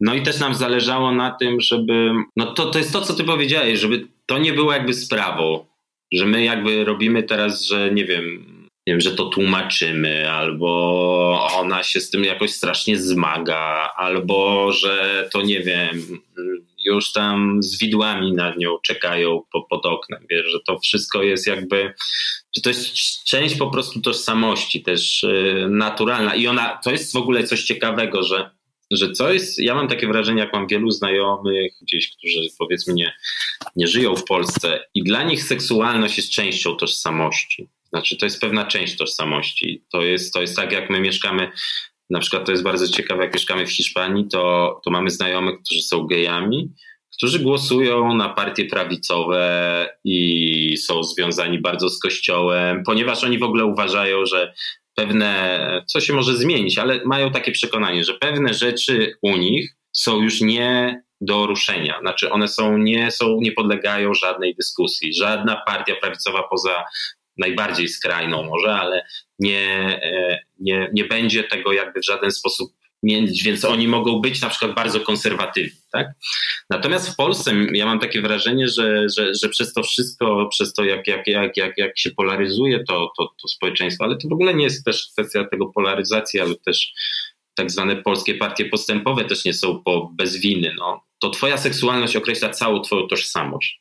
No i też nam zależało na tym, żeby, no to, to jest to, co ty powiedziałeś, żeby to nie było jakby sprawą, że my jakby robimy teraz, że nie wiem, nie wiem, że to tłumaczymy, albo ona się z tym jakoś strasznie zmaga, albo że to nie wiem, już tam z widłami nad nią czekają po, pod oknem, wiesz, że to wszystko jest jakby, że to jest część po prostu tożsamości też yy, naturalna. I ona, to jest w ogóle coś ciekawego, że że co jest, ja mam takie wrażenie, jak mam wielu znajomych gdzieś, którzy powiedzmy nie, nie żyją w Polsce i dla nich seksualność jest częścią tożsamości. Znaczy, to jest pewna część tożsamości. To jest, to jest tak, jak my mieszkamy, na przykład to jest bardzo ciekawe, jak mieszkamy w Hiszpanii, to, to mamy znajomych, którzy są gejami, którzy głosują na partie prawicowe i są związani bardzo z Kościołem, ponieważ oni w ogóle uważają, że pewne, co się może zmienić, ale mają takie przekonanie, że pewne rzeczy u nich są już nie do ruszenia. Znaczy one są nie, są, nie podlegają żadnej dyskusji. Żadna partia prawicowa poza najbardziej skrajną może, ale nie, e, nie, nie będzie tego jakby w żaden sposób więc oni mogą być na przykład bardzo konserwatywni. Tak? Natomiast w Polsce ja mam takie wrażenie, że, że, że przez to wszystko, przez to jak, jak, jak, jak, jak się polaryzuje to, to, to społeczeństwo, ale to w ogóle nie jest też kwestia tego polaryzacji, ale też tak zwane polskie partie postępowe też nie są po, bez winy. No. To twoja seksualność określa całą twoją tożsamość.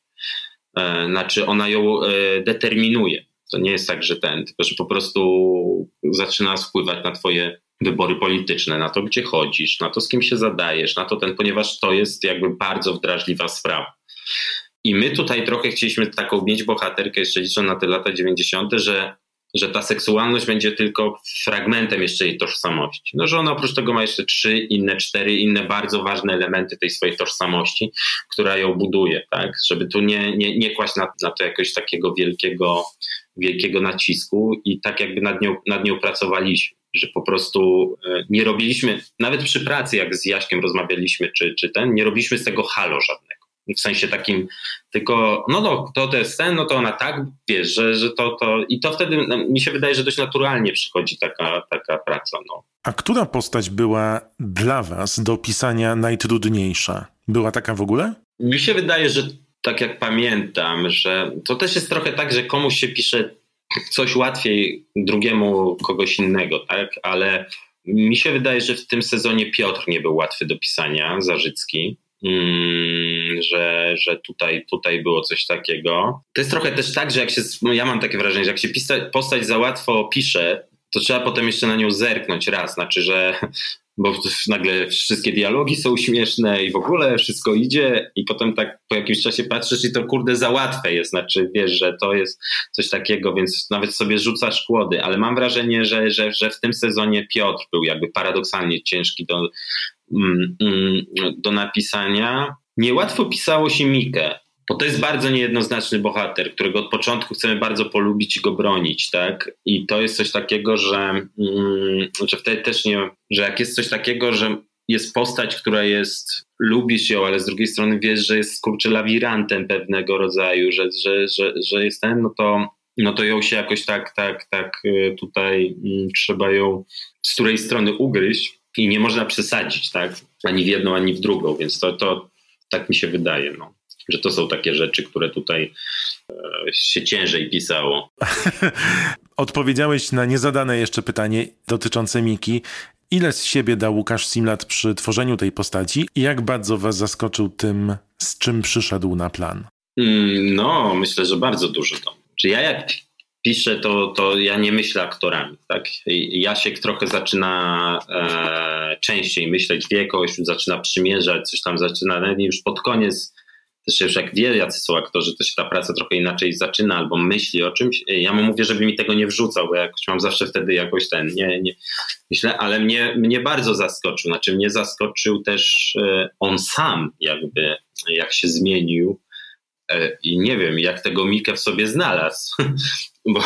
E, znaczy ona ją e, determinuje. To nie jest tak, że ten, tylko że po prostu zaczyna wpływać na twoje wybory polityczne, na to, gdzie chodzisz, na to, z kim się zadajesz, na to ten, ponieważ to jest jakby bardzo wdrażliwa sprawa. I my tutaj trochę chcieliśmy taką mieć bohaterkę, jeszcze licząc na te lata 90., że że ta seksualność będzie tylko fragmentem jeszcze jej tożsamości. No, że ona oprócz tego ma jeszcze trzy inne, cztery inne bardzo ważne elementy tej swojej tożsamości, która ją buduje, tak? Żeby tu nie, nie, nie kłaść na, na to jakoś takiego wielkiego, wielkiego nacisku i tak jakby nad nią, nad nią pracowaliśmy że po prostu e, nie robiliśmy, nawet przy pracy, jak z Jaśkiem rozmawialiśmy, czy, czy ten, nie robiliśmy z tego halo żadnego w sensie takim, tylko no, no to, to jest ten, no to ona tak, wiesz, że, że to, to i to wtedy no, mi się wydaje, że dość naturalnie przychodzi taka, taka praca. No. A która postać była dla was do pisania najtrudniejsza? Była taka w ogóle? Mi się wydaje, że tak jak pamiętam, że to też jest trochę tak, że komuś się pisze coś łatwiej drugiemu kogoś innego, tak? Ale mi się wydaje, że w tym sezonie Piotr nie był łatwy do pisania, Zarzycki. Mm, że, że tutaj, tutaj było coś takiego. To jest trochę też tak, że jak się, ja mam takie wrażenie, że jak się pisa, postać za łatwo pisze, to trzeba potem jeszcze na nią zerknąć raz, znaczy, że bo nagle wszystkie dialogi są śmieszne i w ogóle wszystko idzie i potem tak po jakimś czasie patrzysz i to kurde za łatwe jest, znaczy wiesz, że to jest coś takiego, więc nawet sobie rzucasz kłody, ale mam wrażenie, że, że, że w tym sezonie Piotr był jakby paradoksalnie ciężki do, Mm, mm, do napisania. Niełatwo pisało się Mikę, bo to jest bardzo niejednoznaczny bohater, którego od początku chcemy bardzo polubić i go bronić, tak? I to jest coś takiego, że, mm, wtedy też nie, że jak jest coś takiego, że jest postać, która jest, lubisz ją, ale z drugiej strony wiesz, że jest kurczę lawirantem pewnego rodzaju, że, że, że, że jest ten, no to, no to ją się jakoś tak, tak, tak y, tutaj trzeba ją z której strony ugryźć i nie można przesadzić, tak? Ani w jedną, ani w drugą, więc to, to tak mi się wydaje, no. Że to są takie rzeczy, które tutaj e, się ciężej pisało. Odpowiedziałeś na niezadane jeszcze pytanie dotyczące Miki. Ile z siebie dał Łukasz Simlat przy tworzeniu tej postaci i jak bardzo was zaskoczył tym, z czym przyszedł na plan? Mm, no, myślę, że bardzo dużo to. Czy ja jak piszę, to, to ja nie myślę aktorami. Tak? Jasiek trochę zaczyna e, częściej myśleć, wie kogoś, zaczyna przymierzać, coś tam zaczyna, już pod koniec, też już jak wie, jacy są aktorzy, to się ta praca trochę inaczej zaczyna albo myśli o czymś. Ja mu mówię, żeby mi tego nie wrzucał, bo jakoś mam zawsze wtedy jakoś ten, nie, nie myślę, ale mnie, mnie bardzo zaskoczył. Znaczy mnie zaskoczył też e, on sam jakby, jak się zmienił e, i nie wiem, jak tego Mikę w sobie znalazł. bo,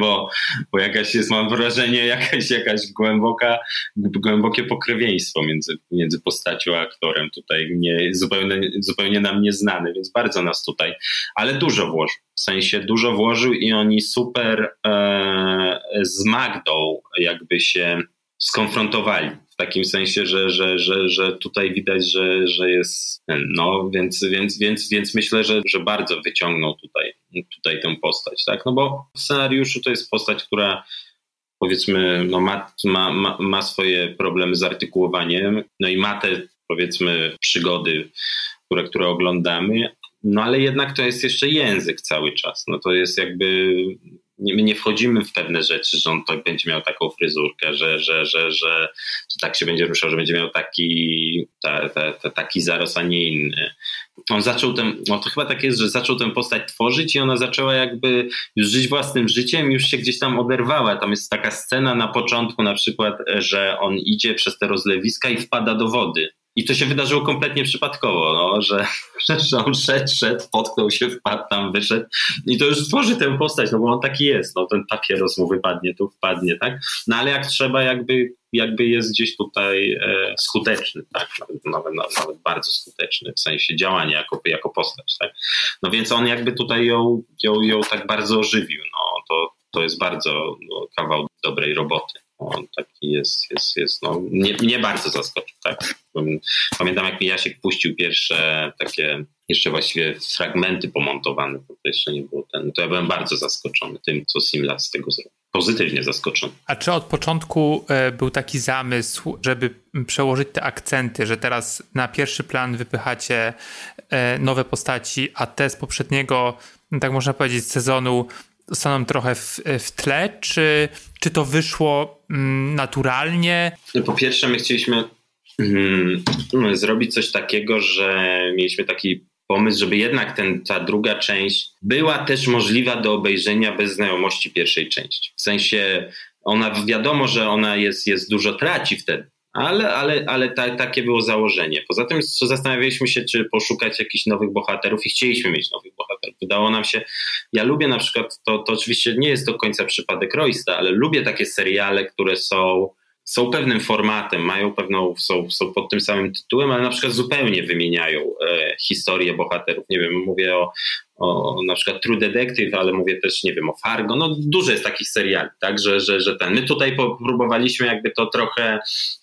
bo, bo jakaś jest, mam wrażenie, jakaś, jakaś głęboka, głębokie pokrewieństwo między, między postacią a aktorem. Tutaj, nie, zupełnie, zupełnie nam nieznany, więc bardzo nas tutaj, ale dużo włożył, w sensie dużo włożył i oni super e, z Magdą jakby się skonfrontowali w takim sensie, że, że, że, że tutaj widać, że, że jest, no więc, więc, więc, więc myślę, że, że bardzo wyciągnął tutaj, tutaj tę postać, tak? No bo w scenariuszu to jest postać, która powiedzmy no ma, ma, ma, ma swoje problemy z artykułowaniem, no i ma te powiedzmy przygody, które, które oglądamy, no ale jednak to jest jeszcze język cały czas. No to jest jakby my nie wchodzimy w pewne rzeczy, że on tak będzie miał taką fryzurkę, że, że, że, że, tak się będzie ruszał, że będzie miał taki, ta, ta, ta, taki zaros, a nie inny. On zaczął ten, no to chyba tak jest, że zaczął tę postać tworzyć i ona zaczęła jakby już żyć własnym życiem, już się gdzieś tam oderwała. Tam jest taka scena na początku na przykład, że on idzie przez te rozlewiska i wpada do wody. I to się wydarzyło kompletnie przypadkowo, no, że, że on szedł, szedł, potknął się, wpadł tam, wyszedł i to już tworzy tę postać, no bo on taki jest, no ten papieros mu wypadnie, tu wpadnie, tak? No ale jak trzeba, jakby, jakby jest gdzieś tutaj e, skuteczny, tak? Nawet, nawet, nawet, bardzo skuteczny w sensie działania jako, jako postać, tak? No więc on jakby tutaj ją, ją, ją tak bardzo ożywił, no to, to jest bardzo no, kawał dobrej roboty. On taki jest, jest, jest no, mnie, mnie bardzo zaskoczył. Tak? Pamiętam, jak mi Jasiek puścił pierwsze takie, jeszcze właściwie fragmenty pomontowane, to jeszcze nie było ten, to ja byłem bardzo zaskoczony tym, co Simlat z tego zrobił. Pozytywnie zaskoczony. A czy od początku e, był taki zamysł, żeby przełożyć te akcenty, że teraz na pierwszy plan wypychacie e, nowe postaci, a te z poprzedniego, tak można powiedzieć, sezonu zostaną trochę w, w tle, czy, czy to wyszło mm, naturalnie? Po pierwsze, my chcieliśmy mm, zrobić coś takiego, że mieliśmy taki pomysł, żeby jednak ten, ta druga część była też możliwa do obejrzenia bez znajomości pierwszej części. W sensie ona wiadomo, że ona jest, jest dużo traci wtedy, ale, ale, ale ta, takie było założenie. Poza tym zastanawialiśmy się, czy poszukać jakichś nowych bohaterów i chcieliśmy mieć nowych Wydało nam się, ja lubię na przykład, to, to oczywiście nie jest do końca przypadek Roysta, ale lubię takie seriale, które są są pewnym formatem, mają pewną, są, są pod tym samym tytułem, ale na przykład zupełnie wymieniają e, historię bohaterów. Nie wiem, mówię o, o na przykład True Detective, ale mówię też, nie wiem, o Fargo. No dużo jest takich seriali, tak, że, że, że ten. My tutaj próbowaliśmy jakby to trochę,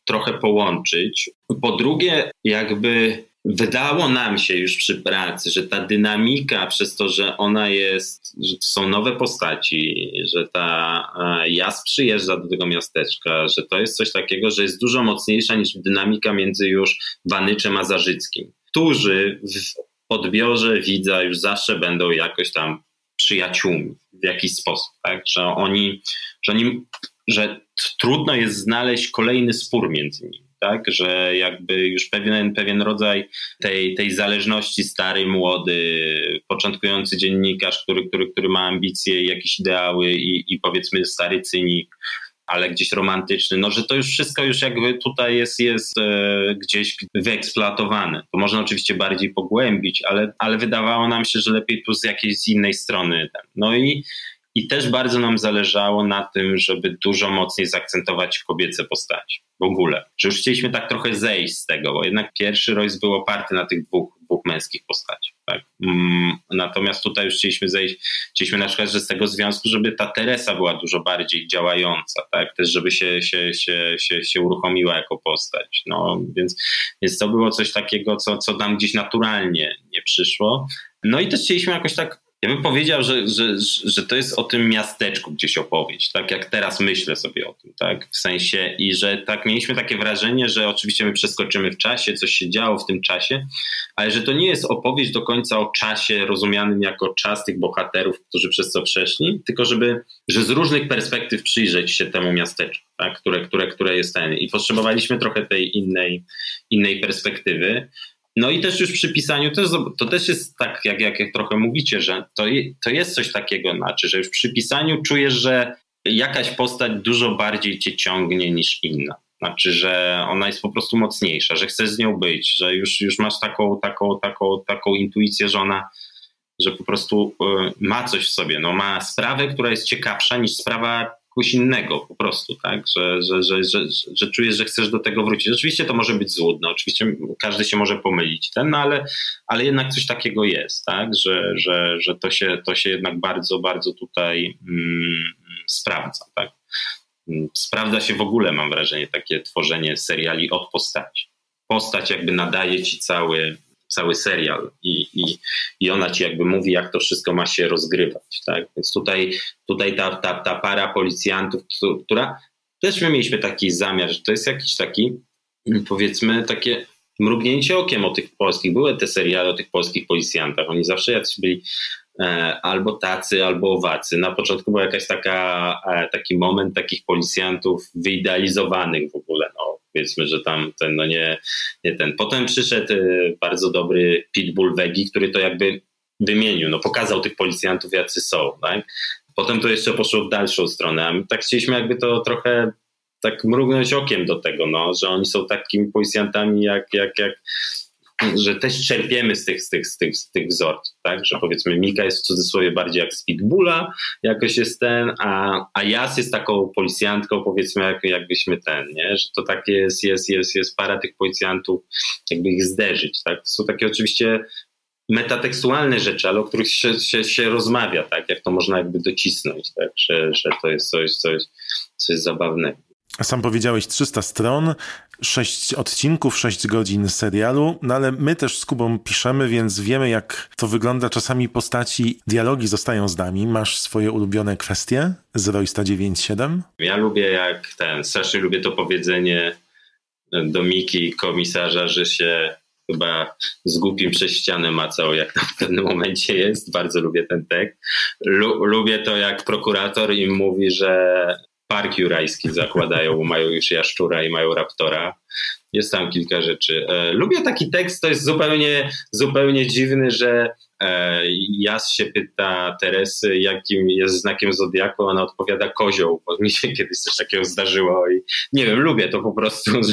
trochę połączyć. Po drugie, jakby wydało nam się już przy pracy, że ta dynamika przez to, że ona jest, że są nowe postaci, że ta e, Jas przyjeżdża do tego miasteczka, że to jest coś takiego, że jest dużo mocniejsza niż dynamika między już Wanyczem a Zarzyckim, którzy w odbiorze widza już zawsze będą jakoś tam przyjaciółmi w jakiś sposób, tak? Że oni, że oni, że trudno jest znaleźć kolejny spór między nimi tak? że jakby już pewien, pewien rodzaj tej, tej zależności stary, młody, początkujący dziennikarz, który, który, który ma ambicje jakieś ideały i, i powiedzmy stary cynik, ale gdzieś romantyczny, no że to już wszystko już jakby tutaj jest, jest e, gdzieś wyeksploatowane. To można oczywiście bardziej pogłębić, ale, ale wydawało nam się, że lepiej tu z jakiejś innej strony. No i i też bardzo nam zależało na tym, żeby dużo mocniej zaakcentować kobiece postaci w ogóle. Że już chcieliśmy tak trochę zejść z tego, bo jednak pierwszy Royce był oparty na tych dwóch, dwóch męskich postaciach. Tak? Mm, natomiast tutaj już chcieliśmy zejść, chcieliśmy na przykład, że z tego związku, żeby ta Teresa była dużo bardziej działająca, tak? też żeby się, się, się, się, się uruchomiła jako postać. No, więc, więc to było coś takiego, co, co nam gdzieś naturalnie nie przyszło. No i też chcieliśmy jakoś tak ja bym powiedział, że, że, że to jest o tym miasteczku gdzieś opowieść, tak jak teraz myślę sobie o tym, tak? W sensie i że tak mieliśmy takie wrażenie, że oczywiście my przeskoczymy w czasie, coś się działo w tym czasie, ale że to nie jest opowieść do końca o czasie rozumianym jako czas tych bohaterów, którzy przez co przeszli, tylko żeby, że z różnych perspektyw przyjrzeć się temu miasteczku, tak? które, które, które jest ten. I potrzebowaliśmy trochę tej innej, innej perspektywy. No i też już przy pisaniu to, też jest tak, jak, jak, jak trochę mówicie, że to, to jest coś takiego, znaczy, że już przy pisaniu czujesz, że jakaś postać dużo bardziej cię ciągnie niż inna. Znaczy, że ona jest po prostu mocniejsza, że chcesz z nią być, że już, już masz taką, taką, taką, taką intuicję, że ona, że po prostu y, ma coś w sobie. No, ma sprawę, która jest ciekawsza niż sprawa kogoś innego po prostu, tak? Że, że, że, że, że czujesz, że chcesz do tego wrócić. Oczywiście to może być złudne, oczywiście każdy się może pomylić, ten, no ale, ale jednak coś takiego jest, tak? Że, że, że to, się, to się jednak bardzo, bardzo tutaj mm, sprawdza, tak? Sprawdza się w ogóle, mam wrażenie, takie tworzenie seriali od postaci. Postać jakby nadaje ci cały, cały serial i, i, i ona ci jakby mówi, jak to wszystko ma się rozgrywać. Tak? Więc tutaj, tutaj ta, ta, ta para policjantów, która też my mieliśmy taki zamiar, że to jest jakiś taki, powiedzmy, takie mrugnięcie okiem o tych polskich. Były te seriale o tych polskich policjantach. Oni zawsze jacyś byli e, albo tacy, albo owacy. Na początku był jakaś taka, e, taki moment takich policjantów wyidealizowanych w ogóle. No, powiedzmy, że tam ten, no nie, nie ten. Potem przyszedł e, bardzo dobry Pitbull Wegi, który to jakby wymienił, no pokazał tych policjantów, jacy są, tak? Potem to jeszcze poszło w dalszą stronę, a my tak chcieliśmy jakby to trochę tak mrugnąć okiem do tego, no, że oni są takimi policjantami jak, jak, jak że też czerpiemy z tych, z tych, z tych, z tych wzorców, tak? Że powiedzmy Mika jest w cudzysłowie bardziej jak Speedbulla, jakoś jest ten, a, a Jas jest taką policjantką, powiedzmy, jak, jakbyśmy ten, nie? Że to takie jest, jest, jest, jest para tych policjantów, jakby ich zderzyć, tak? To są takie oczywiście metatekstualne rzeczy, ale o których się, się, się rozmawia, tak? Jak to można jakby docisnąć, tak? Że, że to jest coś, coś, coś zabawnego. Sam powiedziałeś 300 stron, 6 odcinków, 6 godzin serialu, no ale my też z Kubą piszemy, więc wiemy jak to wygląda. Czasami postaci, dialogi zostają z nami. Masz swoje ulubione kwestie z Roysta 9.7? Ja lubię jak ten, strasznie lubię to powiedzenie do Miki, komisarza, że się chyba z głupim przez ścianę macał, jak tam w pewnym momencie jest. Bardzo lubię ten tekst. Lu lubię to, jak prokurator im mówi, że park jurajski zakładają, mają już jaszczura i mają raptora. Jest tam kilka rzeczy. E, lubię taki tekst, to jest zupełnie, zupełnie dziwny, że e, Jas się pyta Teresy, jakim jest znakiem Zodiaku, ona odpowiada kozioł, bo mi się kiedyś coś takiego zdarzyło i nie wiem, lubię to po prostu,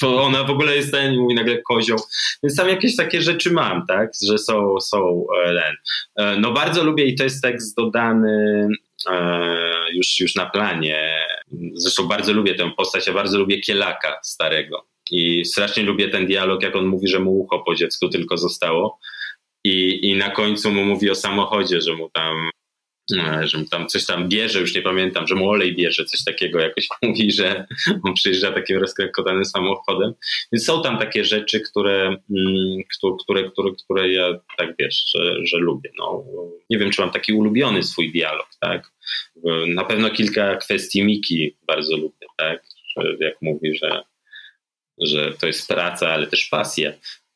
że ona w ogóle jest ten i mówi nagle kozioł, więc tam jakieś takie rzeczy mam, tak, że są, są e, ten. No bardzo lubię i to jest tekst dodany już, już na planie. Zresztą bardzo lubię tę postać, ja bardzo lubię Kielaka starego. I strasznie lubię ten dialog, jak on mówi, że mu ucho po dziecku tylko zostało. I, I na końcu mu mówi o samochodzie, że mu tam że tam coś tam bierze, już nie pamiętam, że mu olej bierze, coś takiego jakoś mówi, że on przyjeżdża takim rozkrakotanym samochodem. Więc są tam takie rzeczy, które, mm, które, które, które ja tak wiesz, że, że lubię. No, nie wiem, czy mam taki ulubiony swój dialog, tak? Na pewno kilka kwestii Miki bardzo lubię, tak? Jak mówi, że że to jest praca, ale też pasja.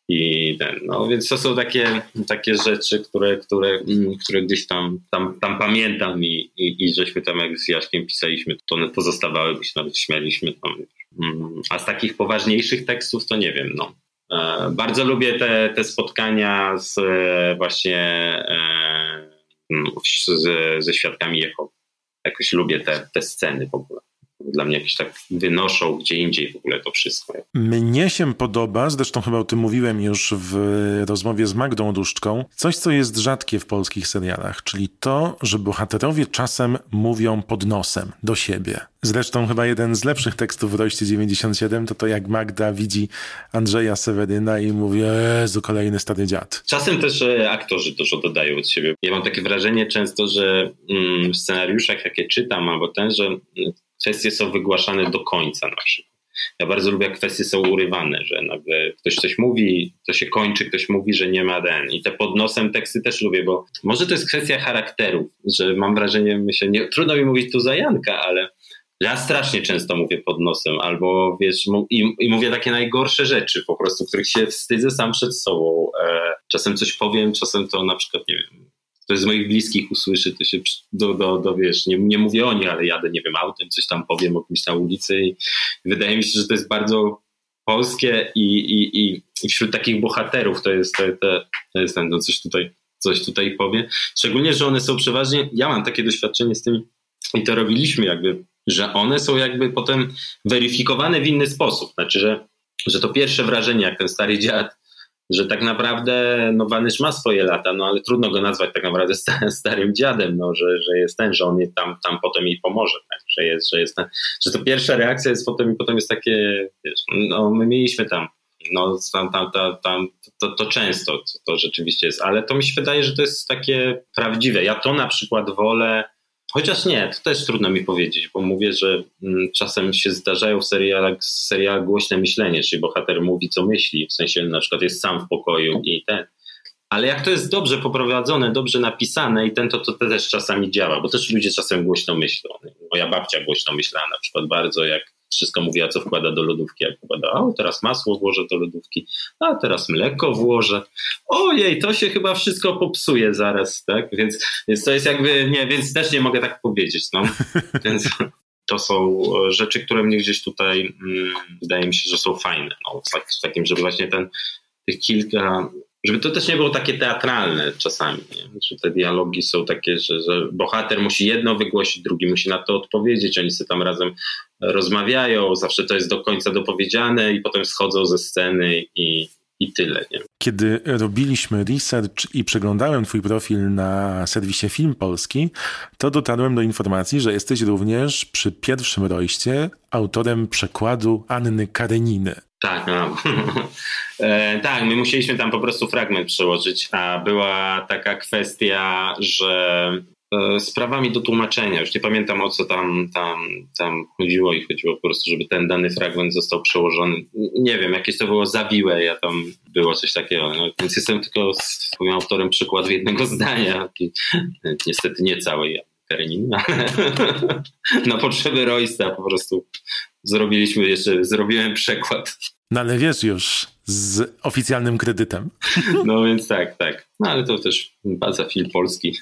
I ten, no więc to są takie, takie rzeczy, które, które, mm, które gdzieś tam, tam, tam pamiętam i, i, i żeśmy tam jak z Jaszkiem pisaliśmy, to one pozostawały, się nawet śmialiśmy tam. Mm, a z takich poważniejszych tekstów to nie wiem, no. E, bardzo lubię te, te spotkania z e, właśnie e, mm, z, ze świadkami Jehowy. Jakoś lubię te, te sceny w ogóle dla mnie jakieś tak wynoszą gdzie indziej w ogóle to wszystko. Mnie się podoba, zresztą chyba o tym mówiłem już w rozmowie z Magdą Duszczką, coś co jest rzadkie w polskich serialach, czyli to, że bohaterowie czasem mówią pod nosem do siebie. Zresztą chyba jeden z lepszych tekstów w Rojście 97 to to jak Magda widzi Andrzeja Seweryna i mówi Jezu, kolejny stary dziad. Czasem też e, aktorzy dużo dodają od siebie. Ja mam takie wrażenie często, że mm, w scenariuszach jakie czytam albo ten, że mm, kwestie są wygłaszane do końca na przykład. Ja bardzo lubię, jak kwestie są urywane, że nagle ktoś coś mówi, to się kończy, ktoś mówi, że nie ma den. I te pod nosem teksty też lubię, bo może to jest kwestia charakteru, że mam wrażenie, myślę, nie, trudno mi mówić tu za Janka, ale ja strasznie często mówię pod nosem, albo wiesz, i, i mówię takie najgorsze rzeczy po prostu, których się wstydzę sam przed sobą. E, czasem coś powiem, czasem to na przykład, nie wiem, ktoś z moich bliskich usłyszy, to się do, do, do wiesz, nie, nie mówię o nich, ale jadę, nie wiem, autem, coś tam powiem o kimś na ulicy i wydaje mi się, że to jest bardzo polskie i, i, i, wśród takich bohaterów to jest, to, to, to jest ten, no coś tutaj, coś tutaj powie. Szczególnie, że one są przeważnie, ja mam takie doświadczenie z tym i to robiliśmy jakby, że one są jakby potem weryfikowane w inny sposób. Znaczy, że, że to pierwsze wrażenie, jak ten stary dziad że tak naprawdę no Wanysz ma swoje lata, no ale trudno go nazwać tak naprawdę starym dziadem, no, że, że jest ten, że on tam, tam potem jej pomoże, tak? że jest, że jest ten, że to pierwsza reakcja jest potem i potem jest takie, wiesz, no my mieliśmy tam, no tam, tam, tam, tam to, to często to rzeczywiście jest, ale to mi się wydaje, że to jest takie prawdziwe. Ja to na przykład wolę Chociaż nie, to też trudno mi powiedzieć, bo mówię, że mm, czasem się zdarzają w serialach, serialach głośne myślenie, czyli bohater mówi, co myśli, w sensie na przykład jest sam w pokoju i ten. Ale jak to jest dobrze poprowadzone, dobrze napisane i ten, to, to też czasami działa, bo też ludzie czasem głośno myślą. Moja babcia głośno myślała na przykład bardzo, jak wszystko mówiła, co wkłada do lodówki. Jak wkłada, o teraz masło włożę do lodówki, a teraz mleko włożę. Ojej, to się chyba wszystko popsuje zaraz, tak? Więc, więc to jest jakby, nie, więc też nie mogę tak powiedzieć, no. Więc to są rzeczy, które mnie gdzieś tutaj mm, wydaje mi się, że są fajne. No, w takim, żeby właśnie ten, tych kilka żeby to też nie było takie teatralne czasami, nie? te dialogi są takie, że, że, bohater musi jedno wygłosić, drugi musi na to odpowiedzieć, oni sobie tam razem rozmawiają, zawsze to jest do końca dopowiedziane i potem schodzą ze sceny i, i tyle. Nie? Kiedy robiliśmy research i przeglądałem twój profil na serwisie Film Polski, to dotarłem do informacji, że jesteś również przy pierwszym rojście autorem przekładu Anny Kareniny. Tak, no. e, tak, my musieliśmy tam po prostu fragment przełożyć, a była taka kwestia, że e, sprawami do tłumaczenia, już nie pamiętam o co tam, tam, tam chodziło i chodziło po prostu, żeby ten dany fragment został przełożony. Nie wiem, jakieś to było zawiłe, ja tam było coś takiego, no, więc jestem tylko swoim autorem przykładu jednego zdania, niestety nie całej Kareniny, ale na potrzeby Roysta po prostu zrobiliśmy jeszcze, zrobiłem przekład. No ale wiesz już, z oficjalnym kredytem. No więc tak, tak. No ale to też baza film polski.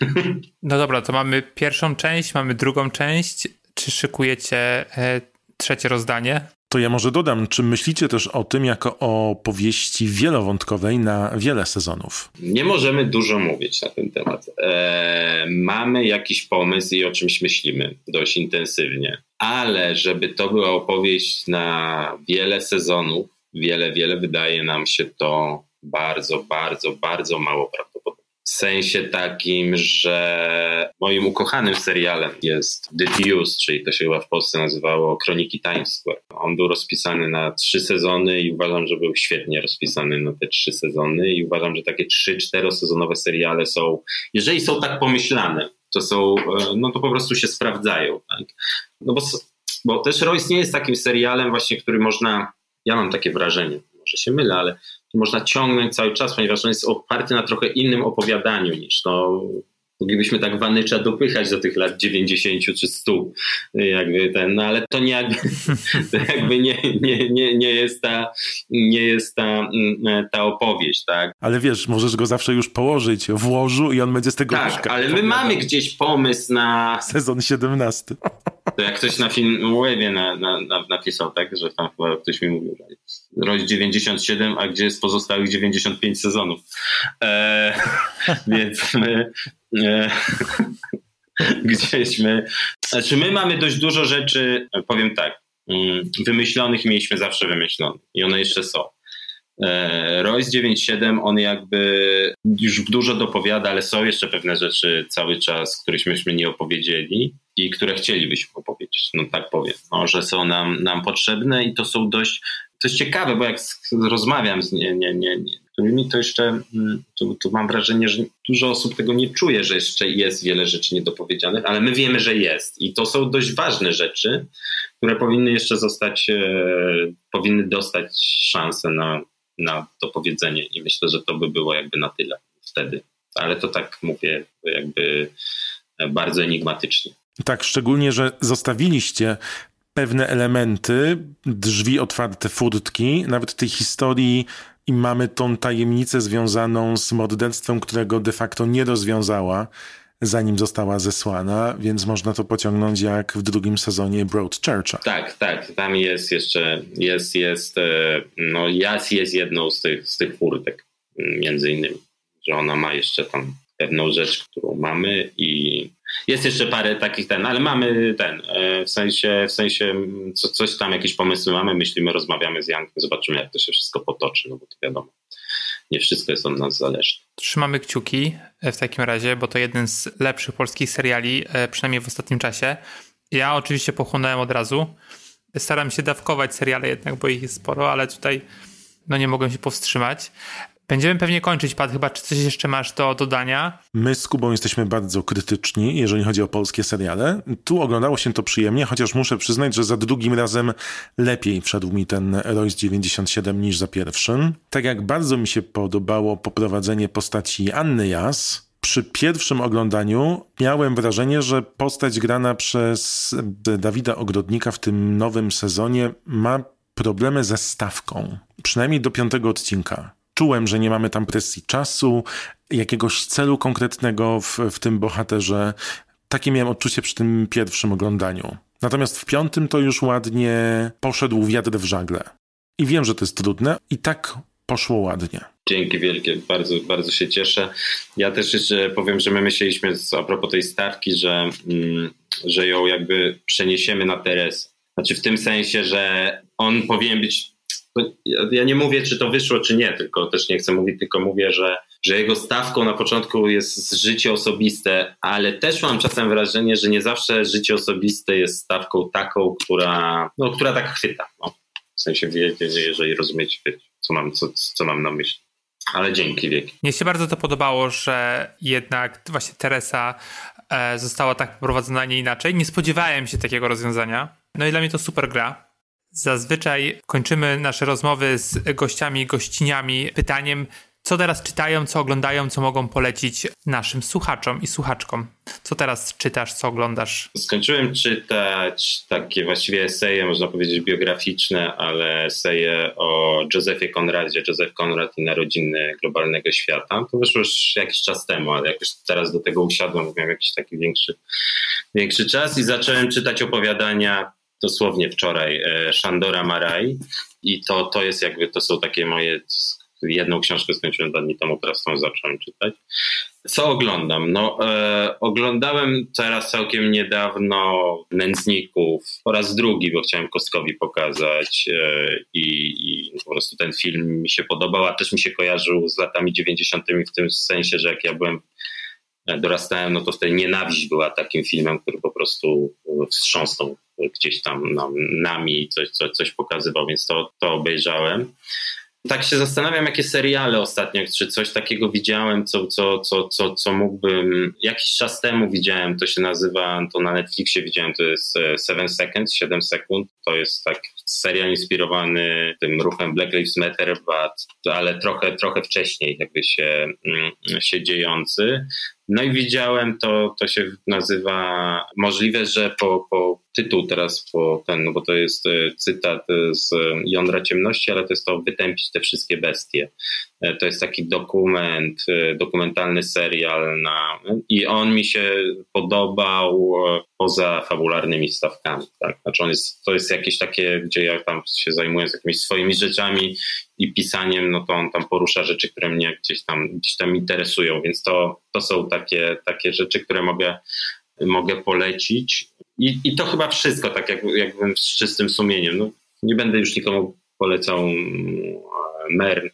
No dobra, to mamy pierwszą część, mamy drugą część. Czy szykujecie e, trzecie rozdanie? To ja może dodam, czy myślicie też o tym jako o powieści wielowątkowej na wiele sezonów? Nie możemy dużo mówić na ten temat. Eee, mamy jakiś pomysł i o czymś myślimy dość intensywnie, ale żeby to była opowieść na wiele sezonów, wiele, wiele wydaje nam się to bardzo, bardzo, bardzo mało prawdopodobne. W sensie takim, że moim ukochanym serialem jest The Deuce, czyli to się chyba w Polsce nazywało Kroniki Times Square. On był rozpisany na trzy sezony i uważam, że był świetnie rozpisany na te trzy sezony i uważam, że takie trzy, czterosezonowe seriale są, jeżeli są tak pomyślane, to są, e, no to po prostu się sprawdzają. Tak? No bo, bo też Royce nie jest takim serialem właśnie, który można, ja mam takie wrażenie, może się mylę, ale można ciągnąć cały czas, ponieważ on jest oparty na trochę innym opowiadaniu niż to. Moglibyśmy tak Wanycza dopychać do tych lat 90 czy 100, jakby ten, no ale to nie jakby, to jakby nie, nie, nie, nie jest, ta, nie jest ta, mm, ta opowieść, tak? Ale wiesz, możesz go zawsze już położyć w łożu i on będzie z tego Tak, ale my mamy gdzieś pomysł na... Sezon 17. To jak ktoś na film Webie na, na, na, napisał, tak, że tam chyba ktoś mi mówił, że jest 97, a gdzie jest pozostałych 95 sezonów. E, więc my e, gdzieś my, znaczy my mamy dość dużo rzeczy, powiem tak, mm, wymyślonych mieliśmy zawsze wymyślonych i one jeszcze są. E, Royce 97, on jakby już dużo dopowiada, ale są jeszcze pewne rzeczy cały czas, których myśmy nie opowiedzieli i które chcielibyśmy opowiedzieć, no tak powiem, no, że są nam, nam potrzebne i to są dość, to jest ciekawe, bo jak rozmawiam z nie, nie, nie, którymi to jeszcze, mm, tu mam wrażenie, że dużo osób tego nie czuje, że jeszcze jest wiele rzeczy niedopowiedzianych, ale my wiemy, że jest i to są dość ważne rzeczy, które powinny jeszcze zostać, e, powinny dostać szansę na, na dopowiedzenie i myślę, że to by było jakby na tyle wtedy. Ale to tak mówię jakby bardzo enigmatycznie. Tak, szczególnie, że zostawiliście pewne elementy, drzwi otwarte, furtki, nawet tej historii i mamy tą tajemnicę związaną z morderstwem, którego de facto nie rozwiązała, zanim została zesłana, więc można to pociągnąć jak w drugim sezonie Broadchurcha. Tak, tak, tam jest jeszcze, jest, jest, e, no Jas jest jedną z tych, z tych furtek, między innymi, że ona ma jeszcze tam pewną rzecz, którą mamy i jest jeszcze parę takich ten, ale mamy ten, e, w sensie, w sensie co, coś tam, jakieś pomysły mamy, myślimy, rozmawiamy z Jankiem, zobaczymy jak to się wszystko potoczy, no bo to wiadomo, nie wszystko jest od nas zależne. Trzymamy kciuki e, w takim razie, bo to jeden z lepszych polskich seriali, e, przynajmniej w ostatnim czasie. Ja oczywiście pochłonąłem od razu. Staram się dawkować seriale jednak, bo ich jest sporo, ale tutaj no nie mogłem się powstrzymać. Będziemy pewnie kończyć, Pat, chyba czy coś jeszcze masz do dodania? My z Kubą jesteśmy bardzo krytyczni, jeżeli chodzi o polskie seriale. Tu oglądało się to przyjemnie, chociaż muszę przyznać, że za drugim razem lepiej wszedł mi ten Royce 97 niż za pierwszym. Tak jak bardzo mi się podobało poprowadzenie postaci Anny Jas, przy pierwszym oglądaniu miałem wrażenie, że postać grana przez Dawida Ogrodnika w tym nowym sezonie ma problemy ze stawką. Przynajmniej do piątego odcinka czułem, że nie mamy tam presji czasu, jakiegoś celu konkretnego w, w tym bohaterze. Takie miałem odczucie przy tym pierwszym oglądaniu. Natomiast w piątym to już ładnie poszedł wiatr w żagle. I wiem, że to jest trudne, i tak poszło ładnie. Dzięki wielkie, bardzo, bardzo się cieszę. Ja też jeszcze powiem, że my myśleliśmy a propos tej stawki, że, mm, że ją jakby przeniesiemy na Teres. Znaczy w tym sensie, że on powinien być ja nie mówię, czy to wyszło, czy nie, tylko też nie chcę mówić, tylko mówię, że, że jego stawką na początku jest życie osobiste, ale też mam czasem wrażenie, że nie zawsze życie osobiste jest stawką taką, która, no, która tak chwyta. No. W sensie, wiecie, jeżeli rozumiecie, co mam, co, co mam na myśli. Ale dzięki wieki. Mnie się bardzo to podobało, że jednak właśnie Teresa e, została tak poprowadzona, a nie inaczej. Nie spodziewałem się takiego rozwiązania. No i dla mnie to super gra. Zazwyczaj kończymy nasze rozmowy z gościami, gościniami pytaniem, co teraz czytają, co oglądają, co mogą polecić naszym słuchaczom i słuchaczkom. Co teraz czytasz, co oglądasz? Skończyłem czytać takie właściwie eseje, można powiedzieć biograficzne, ale eseje o Józefie Konradzie, Józef Konrad i narodziny globalnego świata. To wyszło już jakiś czas temu, ale jakoś teraz do tego usiadłem, miałem jakiś taki większy, większy czas i zacząłem czytać opowiadania dosłownie wczoraj e, Szandora Maraj i to, to jest jakby, to są takie moje jedną książkę skończyłem dwa dni temu, teraz tą zacząłem czytać. Co oglądam? No, e, oglądałem teraz całkiem niedawno Nędzników po raz drugi, bo chciałem Kostkowi pokazać e, i, i, po prostu ten film mi się podobał, a też mi się kojarzył z latami 90. w tym sensie, że jak ja byłem e, dorastałem, no to wtedy Nienawiść była takim filmem, który po prostu wstrząsnął gdzieś tam nami, coś, coś, coś pokazywał, więc to, to obejrzałem tak się zastanawiam, jakie seriale ostatnio, czy coś takiego widziałem, co, co, co, co, co mógłbym. Jakiś czas temu widziałem, to się nazywa, to na Netflixie widziałem, to jest e, Seven Seconds, 7 sekund. To jest tak serial inspirowany tym ruchem Black Lives Matter, but, ale trochę, trochę wcześniej jakby się, mm, się dziejący. No i widziałem to, to się nazywa, możliwe, że po, po tytuł teraz, po ten, no bo to jest e, cytat z Jądra Ciemności, ale to jest to Wytępić te wszystkie bestie. E, to jest taki dokument, e, dokumentalny serial na, i on mi się podobał poza fabularnymi stawkami. Tak? Znaczy on jest, to jest jakieś takie, gdzie ja tam się zajmuję z jakimiś swoimi rzeczami i pisaniem, no to on tam porusza rzeczy, które mnie gdzieś tam, gdzieś tam interesują, więc to, to są takie, takie rzeczy, które mogę, mogę polecić. I, I to chyba wszystko, tak jak, jakbym z czystym sumieniem. No, nie będę już nikomu polecał Mern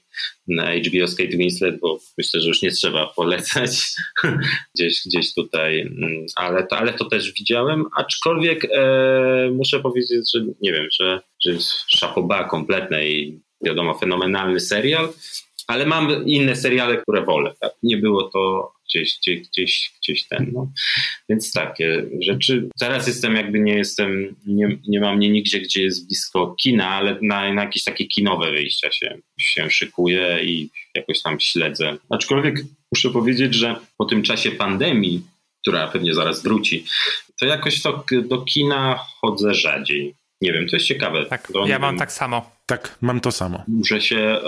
na HBO z Kate Winslet, bo myślę, że już nie trzeba polecać gdzieś, gdzieś tutaj, mm, ale to, ale to też widziałem, aczkolwiek e, muszę powiedzieć, że nie wiem, że, że szapoba kompletne i wiadomo, fenomenalny serial, ale mam inne seriale, które wolę. Tak? Nie było to gdzieś, gdzieś, gdzieś, gdzieś ten. No. Więc takie rzeczy. Teraz jestem jakby nie jestem, nie, nie mam mnie nigdzie, gdzie jest blisko kina, ale na, na jakieś takie kinowe wyjścia się, się szykuję i jakoś tam śledzę. Aczkolwiek muszę powiedzieć, że po tym czasie pandemii, która pewnie zaraz wróci, to jakoś to do kina chodzę rzadziej. Nie wiem, to jest ciekawe. Tak, ja mam tak samo. Tak, mam to samo. Że się e,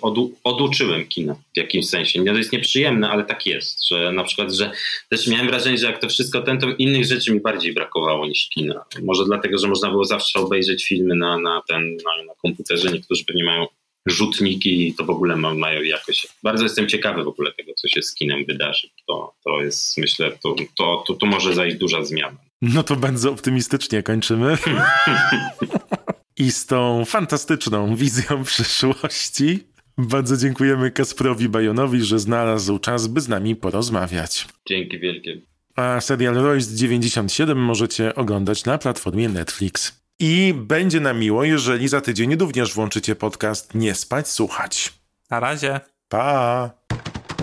odu, oduczyłem kina w jakimś sensie. To jest nieprzyjemne, ale tak jest, że na przykład, że też miałem wrażenie, że jak to wszystko ten, to innych rzeczy mi bardziej brakowało niż kina. Może dlatego, że można było zawsze obejrzeć filmy na, na, ten, na, na komputerze. Niektórzy pewnie mają rzutniki i to w ogóle ma, mają jakoś. Bardzo jestem ciekawy w ogóle tego, co się z kinem wydarzy. To, to jest, myślę, to, to, to, to może zajść duża zmiana. No to bardzo optymistycznie kończymy. I z tą fantastyczną wizją przyszłości bardzo dziękujemy Kasprowi Bajonowi, że znalazł czas, by z nami porozmawiać. Dzięki wielkie. A serial Royce 97 możecie oglądać na platformie Netflix. I będzie nam miło, jeżeli za tydzień również włączycie podcast Nie spać, słuchać. Na razie. Pa!